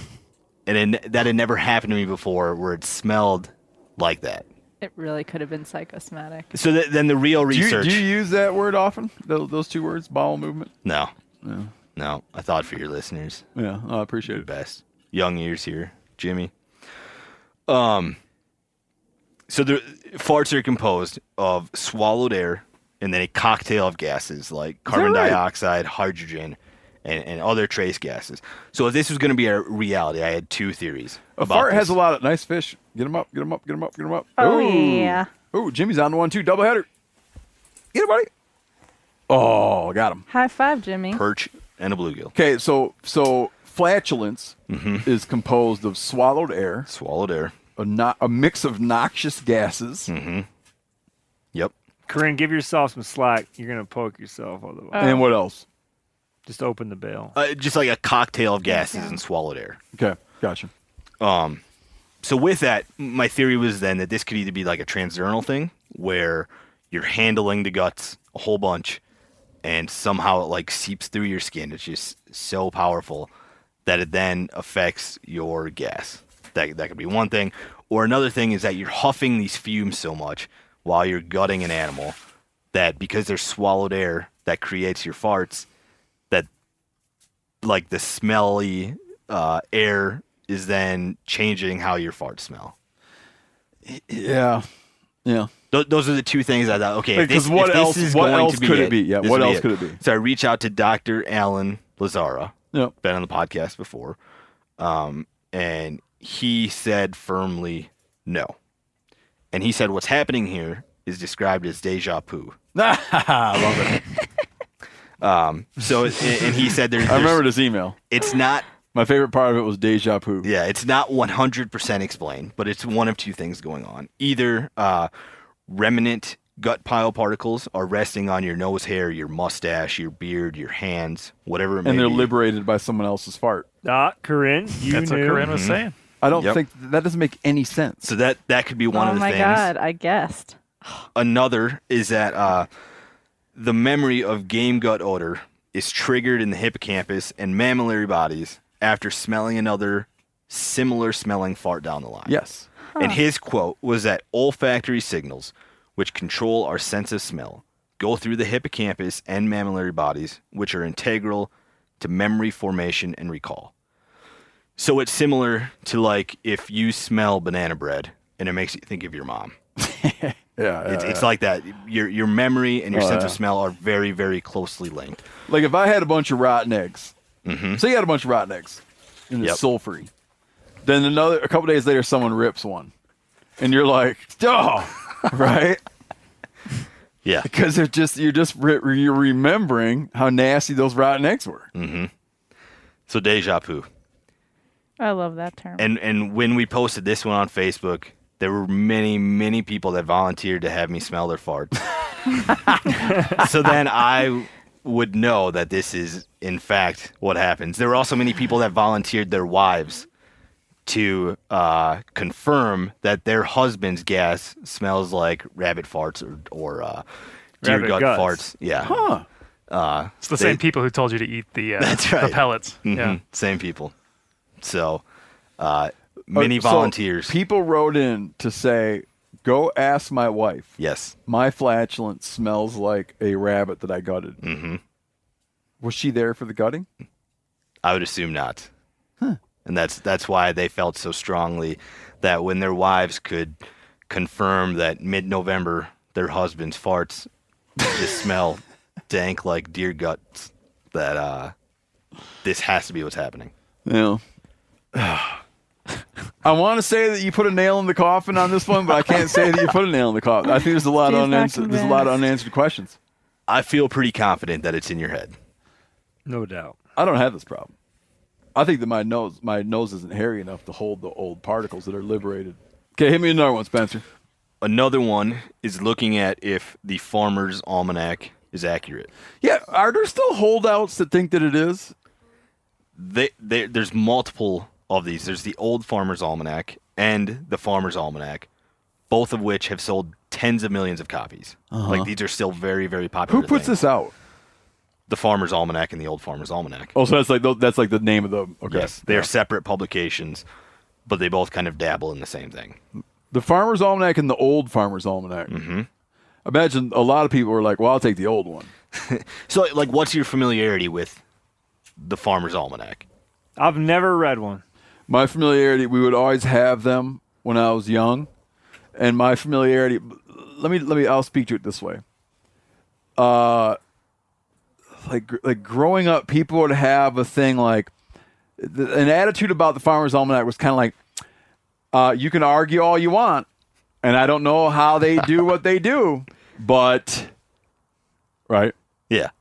And it, that had never happened to me before, where it smelled like that. it really could have been psychosomatic. So th- then the real Do you, research. do you use that word often? Those, those two words, bowel movement. No. No. No. I thought for your listeners. Yeah, I appreciate it. best. Young ears here, Jimmy. Um, so the farts are composed of swallowed air and then a cocktail of gases like carbon right? dioxide, hydrogen, and, and other trace gases. So if this was going to be a reality, I had two theories. A about fart this. has a lot of nice fish. Get them up, get them up, get them up, get them up. Oh, Ooh. yeah. Ooh, Jimmy's on the one too. Double header. Get it, buddy. Oh, got him. High five, Jimmy. perch and a bluegill. Okay, so so flatulence Mm-hmm. is composed of swallowed air, Swallowed air. a, no- a mix of noxious gases, Mm-hmm. Yep. Corinne, give yourself some slack. You're gonna poke yourself otherwise. and what else? Just open the bail. Uh, just like a cocktail of gases and swallowed air. Okay, gotcha. Um, so with that, my theory was then that this could either be like a transdermal thing where you're handling the guts a whole bunch, and somehow it like seeps through your skin. It's just so powerful that it then affects your gas. That that could be one thing, or another thing is that you're huffing these fumes so much while you're gutting an animal that because there's swallowed air that creates your farts, that like the smelly uh, air is then changing how your farts smell. Yeah, yeah. Th- those are the two things I thought. Okay, Because what this else- is what going else to be could it be? Yeah, what else could it be? So I reach out to Dr. Alan Lazara. Yep. Been on the podcast before, um, and he said firmly no. And he said what's happening here is described as deja vu. I love it. Um, so and and he said there's, I remember there's- this email. it's not My favorite part of it was deja vu. Yeah, it's not 100% explained, but it's one of two things going on. Either uh, remnant gut pile particles are resting on your nose hair, your mustache, your beard, your hands, whatever it may and they're be. liberated by someone else's fart. Ah, Corinne, you That's knew. what Corinne was saying. I don't Yep. think that doesn't make any sense. so that that could be one oh of the things. Oh my god, I guessed. Another is that uh, the memory of game gut odor is triggered in the hippocampus and mammillary bodies after smelling another similar smelling fart down the line. Yes. And his quote was that olfactory signals, which control our sense of smell, go through the hippocampus and mammillary bodies, which are integral to memory formation and recall. So it's similar to like if you smell banana bread and it makes you think of your mom. Yeah. yeah, It's, it's yeah. like that. Your your memory and your Oh, sense yeah. of smell are very very closely linked. like if I had a bunch of rotten eggs. Mhm. Say you had a bunch of rotten eggs, and Yep. it's sulfury. Then another a couple days later, someone rips one, and you're like, oh, right? Yeah. Because they're just you're just re- you're remembering how nasty those rotten eggs were. Mm-hmm. So deja vu. I love that term. And and when we posted this one on Facebook, there were many many people that volunteered to have me smell their farts. so then I would know that this is in fact what happens. There were also many people that volunteered their wives to uh, confirm that their husband's gas smells like rabbit farts or or uh, deer Rabbit gut guts. farts. Yeah. Huh. Uh, It's the they- same people who told you to eat the, uh, That's the right. pellets. Mhm, Yeah. Same people. So, uh, many Uh, so volunteers. people wrote in to say, "Go ask my wife." Yes. My flatulence smells like a rabbit that I gutted. Mm-hmm. Was she there for the gutting? I would assume not. Huh. And that's that's why they felt so strongly that when their wives could confirm that mid-November their husband's farts just smell dank like deer guts, that uh, this has to be what's happening. Yeah. I want to say that you put a nail in the coffin on this one, but I can't say that you put a nail in the coffin. I think there's a lot of unanswered. There's a lot of unanswered questions. I feel pretty confident that it's in your head. No doubt. I don't have this problem. I think that my nose, my nose isn't hairy enough to hold the old particles that are liberated. Okay, hit me another one, Spencer. Another one is looking at if the Farmer's Almanac is accurate. Yeah, are there still holdouts that think that it is? they, they, there's multiple of these. There's the old Farmer's Almanac and the Farmer's Almanac, both of which have sold tens of millions of copies. Uh-huh. Like these are still very, very popular. Who puts things. this out? The Farmer's Almanac and the Old Farmer's Almanac. Oh, so that's like the- that's like the name of the. Okay. Yes, they are Yeah. separate publications, but they both kind of dabble in the same thing. The Farmer's Almanac and the Old Farmer's Almanac. Mm-hmm. Imagine a lot of people were like, "Well, I'll take the old one." So, like, what's your familiarity with the Farmer's Almanac? I've never read one. My familiarity, we would always have them when I was young, and my familiarity. Let me let me. I'll speak to it this way. Uh, like like growing up, people would have a thing like th- an attitude about the Farmer's Almanac was kind of like, uh, you can argue all you want, and I don't know how they do what they do, but right, yeah,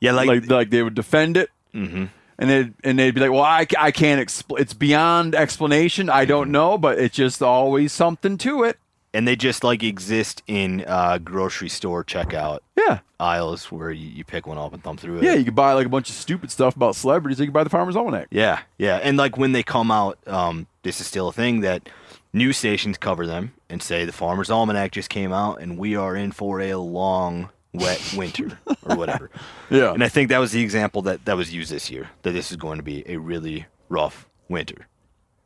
yeah, like like, like they would defend it, mm-hmm. And they'd and they'd be like, well, I, I can't explain. It's beyond explanation. I don't know, but it's just always something to it. and they just like exist in uh, grocery store checkout Yeah. aisles where you, you pick one up and thumb through it. Yeah, you could buy like a bunch of stupid stuff about celebrities. You could buy the Farmer's Almanac. Yeah, yeah, and like when they come out, um, this is still a thing that news stations cover them and say the Farmer's Almanac just came out and we are in for a long, wet winter or whatever. Yeah. and I think that was the example that that was used this year that this is going to be a really rough winter.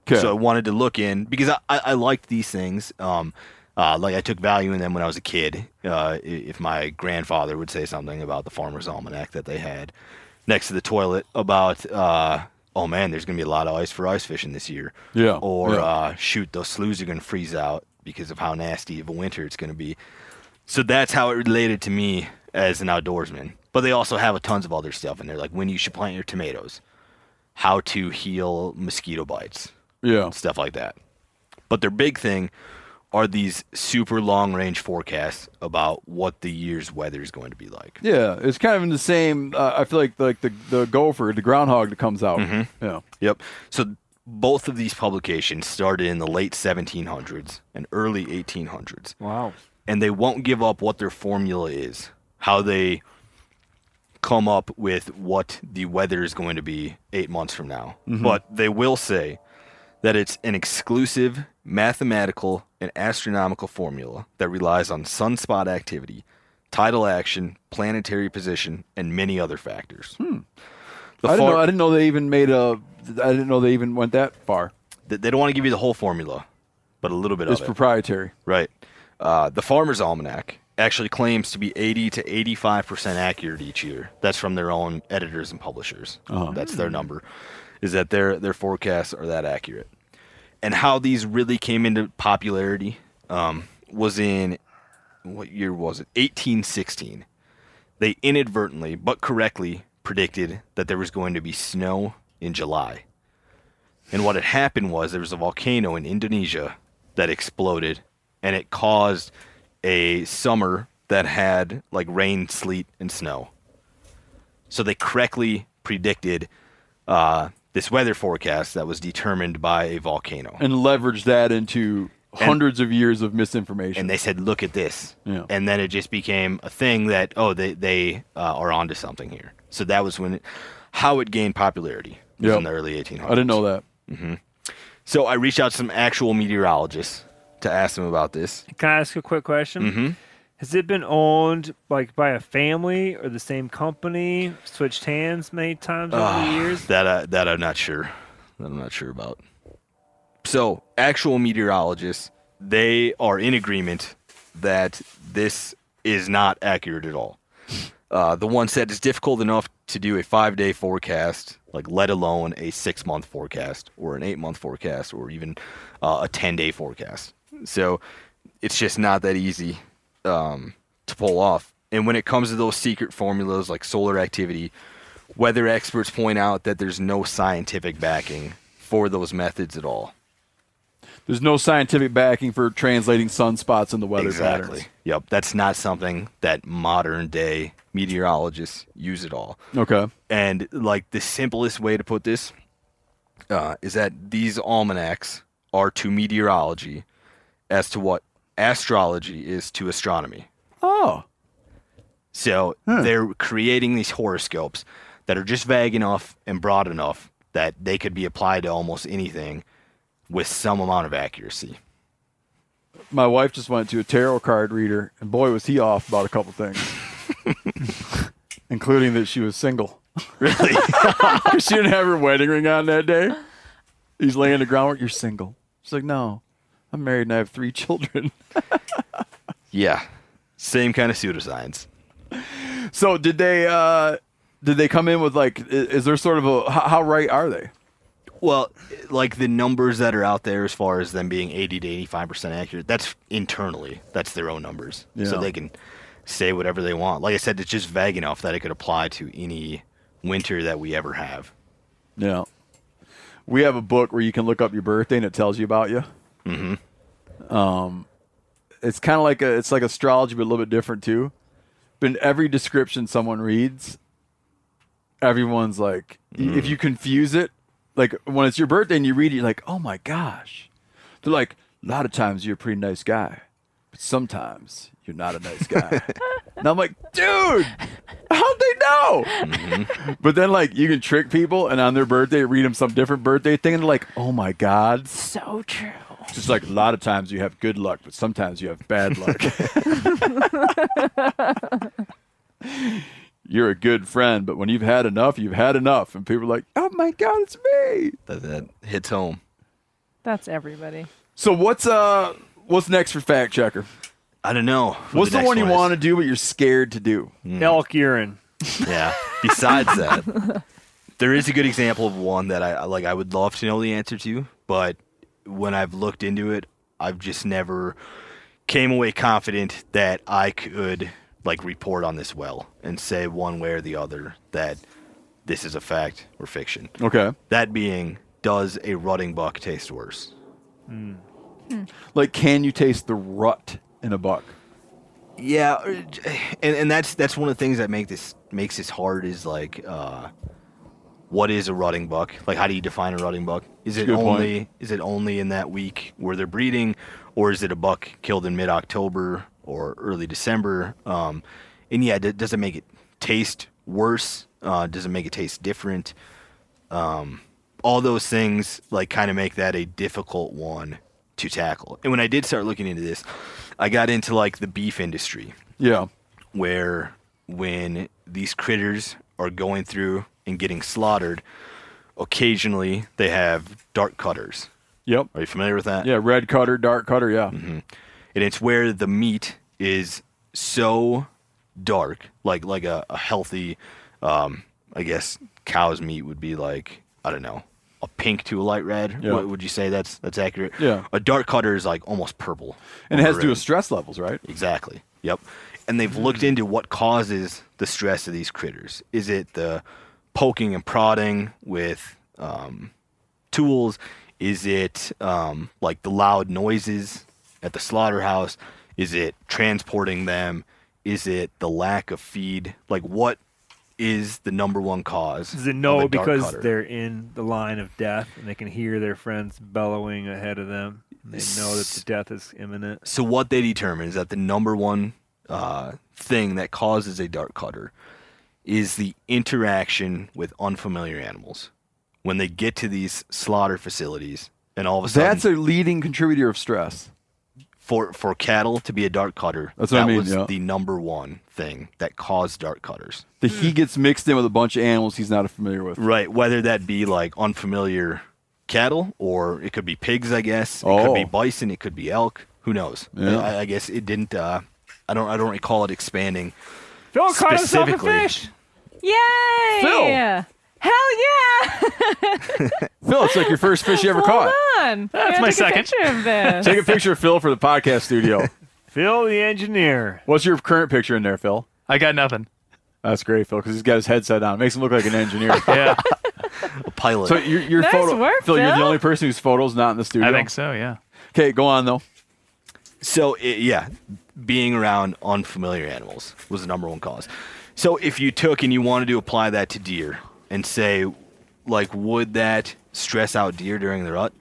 'Kay. So I wanted to look in because I, I, I liked these things. Um, uh, like I took value in them when I was a kid. Uh, if my grandfather would say something about the Farmer's Almanac that they had next to the toilet about, uh, oh man, there's going to be a lot of ice for ice fishing this year. Yeah, Or yeah. Uh, shoot, those sloughs are going to freeze out because of how nasty of a winter it's going to be. So that's how it related to me as an outdoorsman. But they also have a tons of other stuff in there, like when you should plant your tomatoes, how to heal mosquito bites, Yeah. stuff like that. But their big thing are these super long range forecasts about what the year's weather is going to be like. Yeah, it's kind of in the same. Uh, I feel like like the the gopher, the groundhog that comes out. Mhm. Yeah. Yep. So both of these publications started in the late 1700s and early 1800s. Wow. And they won't give up what their formula is, how they come up with what the weather is going to be eight months from now. Mhm. But they will say that it's an exclusive mathematical and astronomical formula that relies on sunspot activity, tidal action, planetary position, and many other factors. Hmm. I didn't far- know. I didn't know they even made a. I didn't know they even went that far. They they don't want to give you the whole formula, but a little bit It's of it. It's proprietary. Right. Uh, the Farmer's Almanac actually claims to be 80 to 85% accurate each year. That's from their own editors and publishers. Uh-huh. That's their number. Is that their their forecasts are that accurate? And how these really came into popularity um, was in what year was it? 1816. They inadvertently but correctly predicted that there was going to be snow in July. And what had happened was there was a volcano in Indonesia that exploded and it caused a summer that had like rain, sleet, and snow. So they correctly predicted uh, this weather forecast that was determined by a volcano. and leveraged that into hundreds of years of misinformation. And they said, "Look at this," Yeah. and then it just became a thing that oh, they they uh, are onto something here. So that was when it, how it gained popularity Yep. in the early 1800s. I didn't know that. hmm So I reached out to some actual meteorologists to ask them about this. Can I ask a quick question? Mm-hmm. Has it been owned like by a family or the same company? Switched hands many times over the Ah, years? That uh, that I'm not sure. That I'm not sure about. So actual meteorologists, they are in agreement that this is not accurate at all. Uh, the one said it's difficult enough to do a five day forecast, like let alone a six month forecast or an eight month forecast or even uh, a 10 day forecast. So it's just not that easy um, to pull off. And when it comes to those secret formulas like solar activity, weather experts point out that there's no scientific backing for those methods at all. There's no scientific backing for translating sunspots in the weather exactly. patterns. Yep. That's not something that modern day meteorologists use at all. Okay. And like the simplest way to put this uh, is that these almanacs are to meteorology as to what astrology is to astronomy. Oh. So they're creating these horoscopes that are just vague enough and broad enough that they could be applied to almost anything with some amount of accuracy. My wife just went to a tarot card reader, and boy, was he off about a couple things, including that she was single. Really? she didn't have her wedding ring on that day. He's laying the groundwork. You're single. She's like, no, I'm married and I have three children. Yeah. Same kind of pseudoscience. so did they? uh Did they come in with like? Is there sort of a how, how right are they? Well, like the numbers that are out there as far as them being 80 to 85% accurate, that's internally. That's their own numbers. So they can say whatever they want. Like I said, it's just vague enough that it could apply to any winter that we ever have. Yeah. We have a book where you can look up your birthday and it tells you about you. Mm-hmm. Um, it's kind of like a it's like astrology, but a little bit different too. But in every description someone reads, everyone's like, y- if you confuse it, like when it's your birthday and you read it, you're like, oh my gosh. They're like, a lot of times you're a pretty nice guy, but sometimes you're not a nice guy. and I'm like, dude, how'd they know? But then, like, you can trick people, and on their birthday, read them some different birthday thing, and they're like, "Oh my god!" So true. It's just like a lot of times you have good luck, but sometimes you have bad luck. You're a good friend, but when you've had enough, you've had enough, and people are like, "Oh my god, it's me!" That, that hits home. That's everybody. So what's uh what's next for fact checker? I don't know. What's the, next one you want to do, but you're scared to do? Elk urine. Yeah. Besides that, there is a good example of one that I I- like. I would love to know the answer to, but when I've looked into it, I've just never came away confident that I could like report on this well and say one way or the other that this is a fact or fiction. Okay. That being, does a rutting buck taste worse? Like, can you taste the rut in a buck? Yeah, and and that's that's one of the things that make this makes this hard is like uh what is a rutting buck? Like how do you define a rutting buck? Is it good point. only is it only in that week where they're breeding or is it a buck killed in mid-October or early December? Um and yeah, d- does it make it taste worse? Uh does it make it taste different? Um all those things like kind of make that a difficult one to tackle. And when I did start looking into this, I got into like the beef industry Yeah. where when these critters are going through and getting slaughtered, occasionally they have dark cutters. Yep. Are you familiar with that? Yeah, red cutter, dark cutter, yeah. And it's where the meat is so dark, like like a, a healthy, um, I guess cow's meat would be like I don't know, a pink to a light red. Yeah. What, would you say that's that's accurate? Yeah. A dark cutter is like almost purple, And it has to do with stress levels, right? Exactly. Yep. And they've looked into what causes the stress of these critters. Is it the poking and prodding with um, tools? Is it um, like the loud noises at the slaughterhouse? Is it transporting them? Is it the lack of feed? Like, what is the number one cause? Does it dark because cutter? they're in the line of death and they can hear their friends bellowing ahead of them? And they know that the death is imminent. So what they determine is that the number one uh, thing that causes a dark cutter is the interaction with unfamiliar animals. When they get to these slaughter facilities, and all of a sudden, That's a leading contributor of stress. for for cattle to be a dark cutter, That's what I mean, was yeah. the number one thing that caused dark cutters. That he gets mixed in with a bunch of animals he's not familiar with. Right, whether that be like unfamiliar cattle or it could be pigs, I guess. It could be Oh. bison, it could be elk. Who knows? Yeah. I, I guess it didn't. Uh, I don't. I don't recall it expanding. Phil caught himself a specifically. fish. Yay! Phil. Hell yeah! Phil, it's like your first fish you ever Hold caught. on. That's Gotta my take second. A picture of this. Take a picture of Phil for the podcast studio. Phil the engineer. What's your current picture in there, Phil? I got nothing. That's great, Phil, because he's got his headset on. Makes him look like an engineer. Yeah, A pilot. so your, your Nice photo, work, Phil, you're the only person whose photo's not in the studio. I think so. Yeah. Okay, go on though. So it, yeah, being around unfamiliar animals was the number one cause. So if you took and you wanted to apply that to deer and say, like, would that stress out deer during the rut?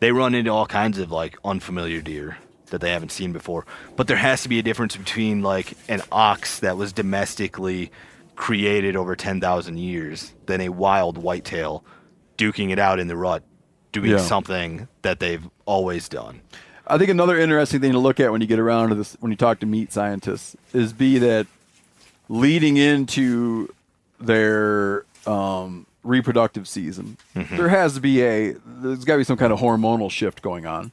They run into all kinds of like unfamiliar deer that they haven't seen before. But there has to be a difference between like an ox that was domestically created over 10,000 years than a wild whitetail duking it out in the rut, doing Yeah. something that they've always done. I think another interesting thing to look at when you get around to this, when you talk to meat scientists, is be that leading into their um, reproductive season, there has to be a there's got to be some kind of hormonal shift going on.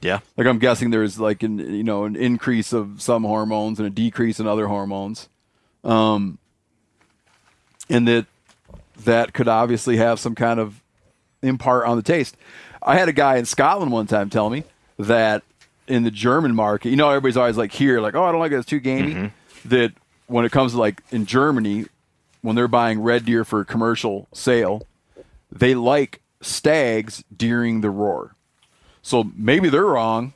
Yeah. Like I'm guessing there's like an you know an increase of some hormones and a decrease in other hormones, um, and that that could obviously have some kind of impart on the taste. I had a guy in Scotland one time tell me that in the German market, you know, everybody's always like here, like, oh, I don't like it, it's too gamey. That when it comes to like in Germany, when they're buying red deer for commercial sale, they like stags during the roar. So maybe they're wrong.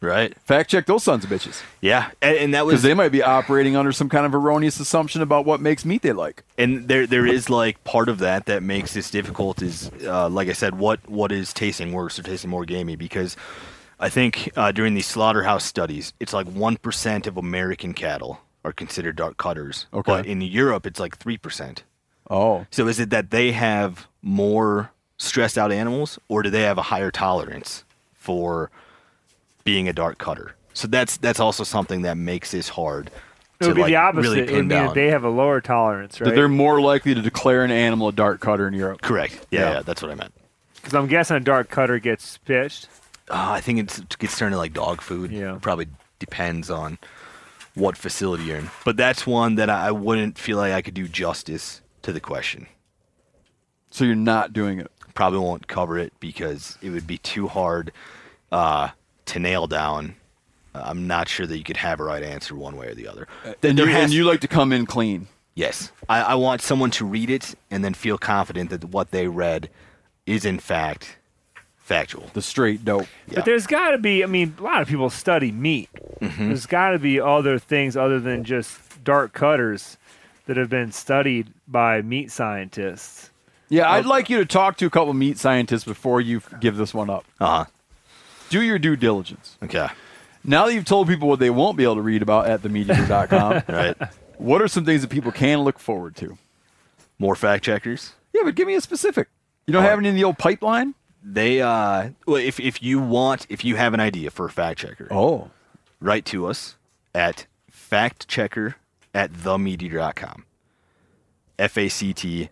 Right. Fact check those sons of bitches. Yeah, and, and that was Because they might be operating under some kind of erroneous assumption about what makes meat they like. and there there is like part of that that makes this difficult is uh, like I said what what is tasting worse or tasting more gamey because I think uh, during these slaughterhouse studies it's like one percent of American cattle are considered dark cutters, Okay. but in Europe it's like three percent. Oh. So is it that they have more stressed out animals, or do they have a higher tolerance for being a dark cutter? So that's that's also something that makes this hard. It to would be like the opposite. really it would mean down. that they have a lower tolerance, That right? they're more likely to declare an animal a dark cutter in Europe. Correct. Yeah, yeah, that's what I meant. Because I'm guessing a dark cutter gets pitched. Uh, I think it's, it gets turned to like dog food. Yeah. It probably depends on what facility you're in. But that's one that I wouldn't feel like I could do justice to the question. So you're not doing it. Probably won't cover it because it would be too hard uh, to nail down. Uh, I'm not sure that you could have a right answer one way or the other. And you, has- and you like to come in clean. Yes. I, I want someone to read it and then feel confident that what they read is in fact factual. The straight dope. But there's got to be. I mean, a lot of people study meat. Mhm. There's got to be other things other than just dark cutters that have been studied by meat scientists. Yeah, I'd like you to talk to a couple of meat scientists before you give this one up. Uh huh. Do your due diligence. Okay. Now that you've told people what they won't be able to read about at themeateater.com, Right. what are some things that people can look forward to? More fact checkers. Yeah, but give me a specific. You don't have any in the old pipeline? They uh well if if you want if you have an idea for a fact checker. Oh. Write to us at factchecker at themeateater.com. F A C T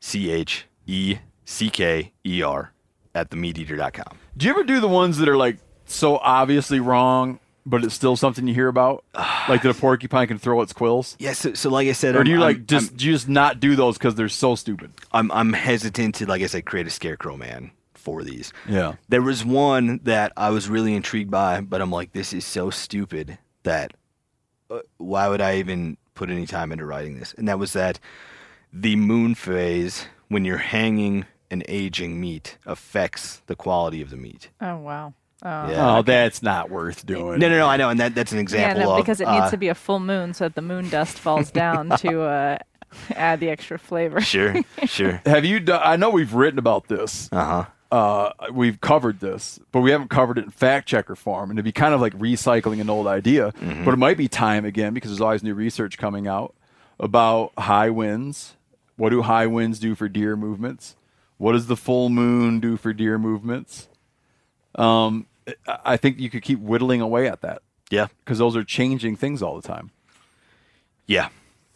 C H E C K E R at themeateater.com. Do you ever do the ones that are like so obviously wrong, but it's still something you hear about? like that a porcupine can throw its quills? Yeah, so, so like I said, or do I'm- you like I'm- just do you just not do those because they're so stupid? I'm I'm hesitant to like I said create a scarecrow man for these. Yeah. There was one that I was really intrigued by, but I'm like this is so stupid that uh, why would I even put any time into writing this? And that was that the moon phase when you're hanging and aging meat affects the quality of the meat. Oh wow. Oh. Yeah. Oh, that's not worth doing. No, no, no, I know, and that that's an Yeah, example no, of because it uh, needs to be a full moon so that the moon dust falls down to uh, add the extra flavor. Sure, sure. Have you done? I know we've written about this. Uh-huh. Uh We've covered this, but we haven't covered it in fact checker form, and it'd be kind of like recycling an old idea. Mm-hmm. But it might be time again because there's always new research coming out about high winds. What do high winds do for deer movements? What does the full moon do for deer movements? Um, I- I think you could keep whittling away at that. Yeah, because those are changing things all the time. Yeah.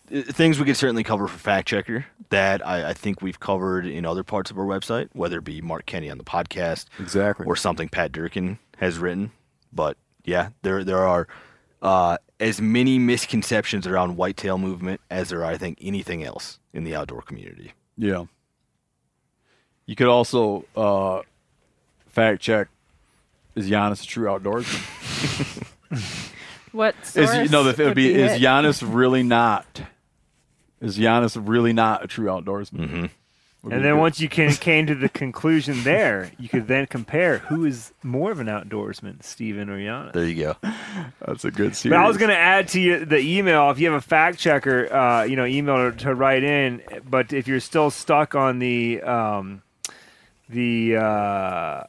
Things we could certainly cover for Fact Checker that I, I think we've covered in other parts of our website, whether it be Mark Kenyon on the podcast, exactly, or something Pat Durkin has written. But yeah, there there are uh, as many misconceptions around whitetail movement as there are, I think, anything else in the outdoor community. Yeah. You could also uh, fact check: Is Janis a true outdoorsman? What is source no? It would be: be Is it? Janis really not? Is Janis really not a true outdoorsman? Mm-hmm. And then once you can, came to the conclusion there, you could then compare who is more of an outdoorsman, Steven or Janis. There you go. That's a good series. But I was going to add to you the email. If you have a fact checker, uh, you know, email to, to write in. But if you're still stuck on the um, the uh,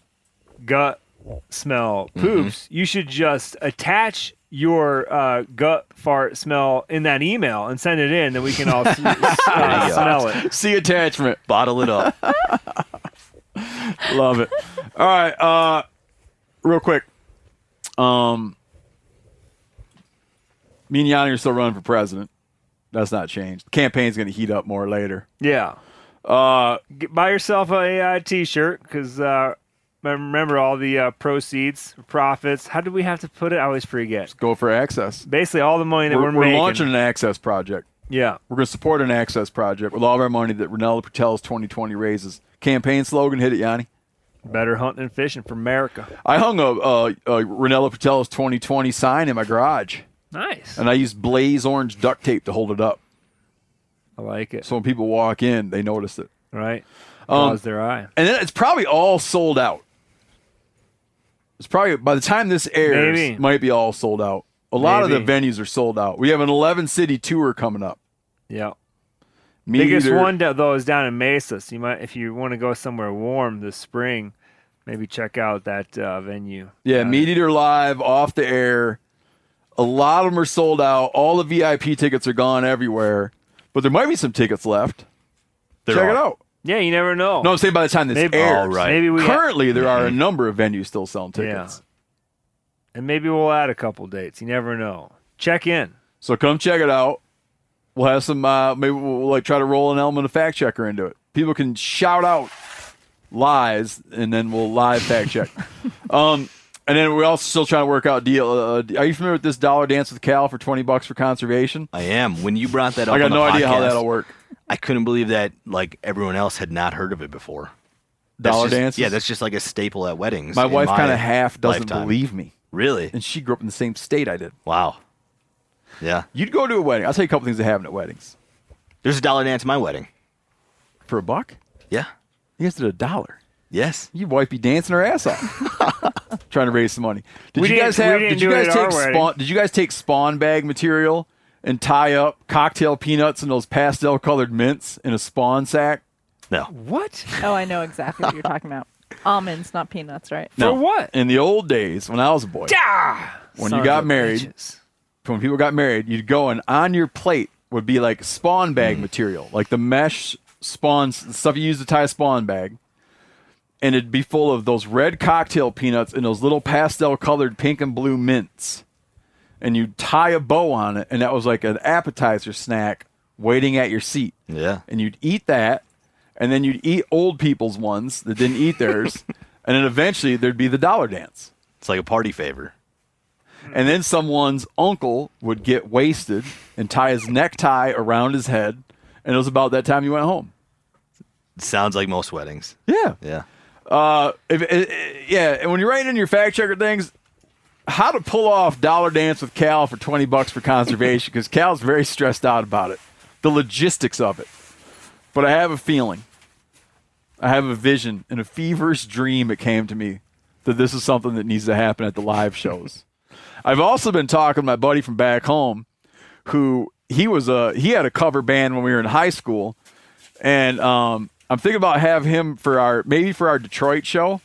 gut smell poops, you should just attach your uh, gut fart smell in that email and send it in, then we can all s- uh, smell it. See attachment. Bottle it up. Love it. All right, uh, real quick. Um, me and Yanni are still running for president. That's not changed. The campaign's going to heat up more later. Yeah. Uh, Get, buy yourself a uh, t-shirt because uh, remember all the uh, proceeds, profits. How do we have to put it? I always forget. go for access. Basically, all the money that We're, we're, we're launching an access project. Yeah. We're going to support an access project with all of our money that Rinella Putelis 2020 raises. Campaign slogan, hit it, Yanni. Better hunting and fishing for America. I hung a, a, a Putelis 2020 sign in my garage, Nice. and I used blaze orange duct tape to hold it up. I like it. So when people walk in, they notice it. Right. Um, their eye. And then it's probably all sold out. It's probably by the time this airs, Maybe. might be all sold out. A lot of the venues are sold out. We have an 11 city tour coming up. Yeah. Meat Biggest Eater- one though is down in Mesa. So you might, if you want to go somewhere warm this spring, maybe check out that uh, venue. Yeah, Meat Eater Live off the air. A lot of them are sold out. All the VIP tickets are gone everywhere, but there might be some tickets left. There Check are. it out. Yeah, you never know. No, I'm saying by the time this Maybe- airs. Oh, right. Maybe we ha- currently there are a number of venues still selling tickets. And maybe we'll add a couple dates. You never know. Check in. So come check it out. We'll have some. Uh, maybe we'll like try to roll an element of fact checker into it. People can shout out lies, and then we'll live fact check. um, and then we're also still trying to work out deal. Uh, are you familiar with this dollar dance with Cal for twenty bucks for conservation? I am. When you brought that up, I got on the no idea how that'll work. I couldn't believe that like everyone else had not heard of it before. Dollar dance. Yeah, that's just like a staple at weddings. My wife kind of half doesn't lifetime. believe me, Really? and she grew up in the same state I did. Wow. Yeah. You'd go to a wedding. I'll tell you a couple things that happen at weddings. There's a dollar dance at my wedding. For a buck? Yeah. You guys did a dollar. Yes. Your wife be dancing her ass off, trying to raise some money. Did We you guys have? didn't you guys take our wedding. spawn? Did you guys take spawn bag material and tie up cocktail peanuts and those pastel colored mints in a spawn sack? No. What? Oh, I know exactly what you're talking about. Almonds, not peanuts, right? No. what? In the old days, when I was a boy, Ah! when Sons you got married, bitches. when people got married, you'd go and on your plate would be like spawn bag Mm. material, like the mesh spawns the stuff you use to tie a spawn bag. And it'd be full of those red cocktail peanuts and those little pastel colored pink and blue mints. And you'd tie a bow on it, and that was like an appetizer snack waiting at your seat. Yeah. And you'd eat that, and then you'd eat old people's ones that didn't eat theirs. and then eventually there'd be the dollar dance. It's like a party favor. And then someone's uncle would get wasted and tie his necktie around his head. And it was about that time you went home. Sounds like most weddings. Yeah. Yeah. Uh, if, eh, yeah. And when you're writing in your fact checker things, how to pull off dollar dance with Cal for 20 bucks for conservation because Cal's very stressed out about it, the logistics of it. But I have a feeling, I have a vision and a feverish dream. It came to me that this is something that needs to happen at the live shows. I've also been talking to my buddy from back home, who he was a he had a cover band when we were in high school, and um, I'm thinking about having him for our maybe for our Detroit show.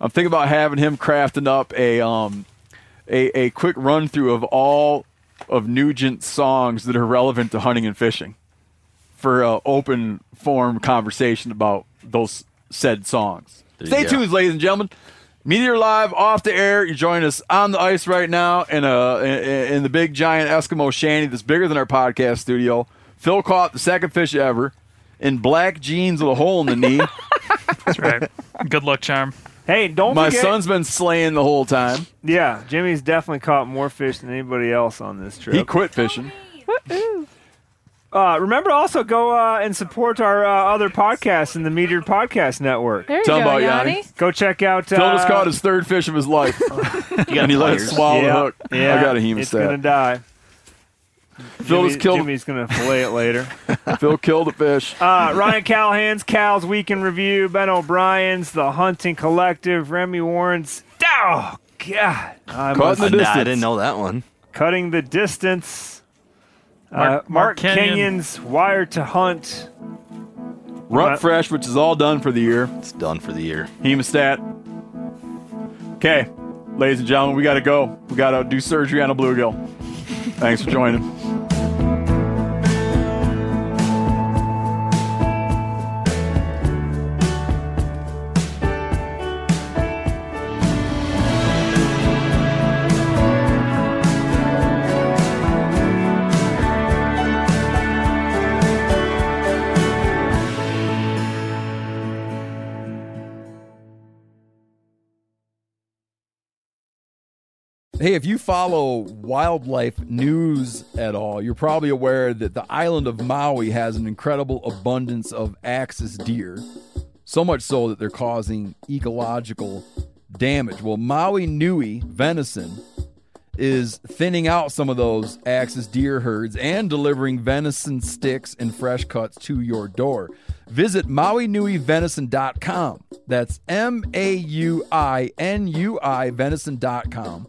I'm thinking about having him crafting up a um a, a quick run through of all of Nugent's songs that are relevant to hunting and fishing for an open form conversation about those said songs. There Stay tuned, ladies and gentlemen. MeatEater Live off the air. You join us on the ice right now in a in, in the big giant Eskimo shanty that's bigger than our podcast studio. Phil caught the second fish ever in black jeans with a hole in the knee. That's right. Good luck charm. Hey, don't My forget. son's been slaying the whole time. Yeah, Jimmy's definitely caught more fish than anybody else on this trip. He quit fishing. Uh, remember, also go uh, and support our uh, other podcasts in the MeatEater Podcast Network. There you Tell go, about Yanni. Yanni. Go check out. Phil just uh, caught his third fish of his life, You got and he let it pliers. swallow the hook. Yeah, I got a It's gonna die. Phil just Jimmy- killed. Jimmy's gonna fillet it later. Phil killed a fish. Uh, Ryan Callahan's Cal's Week in Review, Ben O'Brien's The Hunting Collective, Remy Warren's. Oh God! I Caught must- in the distance. I didn't know that one. Cutting the distance. Mark- uh, Mark Mark Kenyon. Kenyon's Wired to Hunt. Runt fresh, which is all done for the year. It's done for the year. Hemostat. Okay, ladies and gentlemen, we got to go. We got to do surgery on a bluegill. Thanks for joining. Hey, if you follow wildlife news at all, you're probably aware that the island of Maui has an incredible abundance of axis deer. So much so that they're causing ecological damage. Well, Maui Nui venison is thinning out some of those axis deer herds and delivering venison sticks and fresh cuts to your door. Visit MauiNuiVenison.com. That's M A U I N U I Venison.com.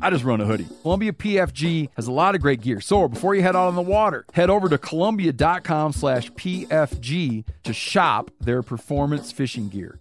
I just run a hoodie. Columbia PFG has a lot of great gear. So before you head out on the water, head over to Columbia.com slash PFG to shop their performance fishing gear.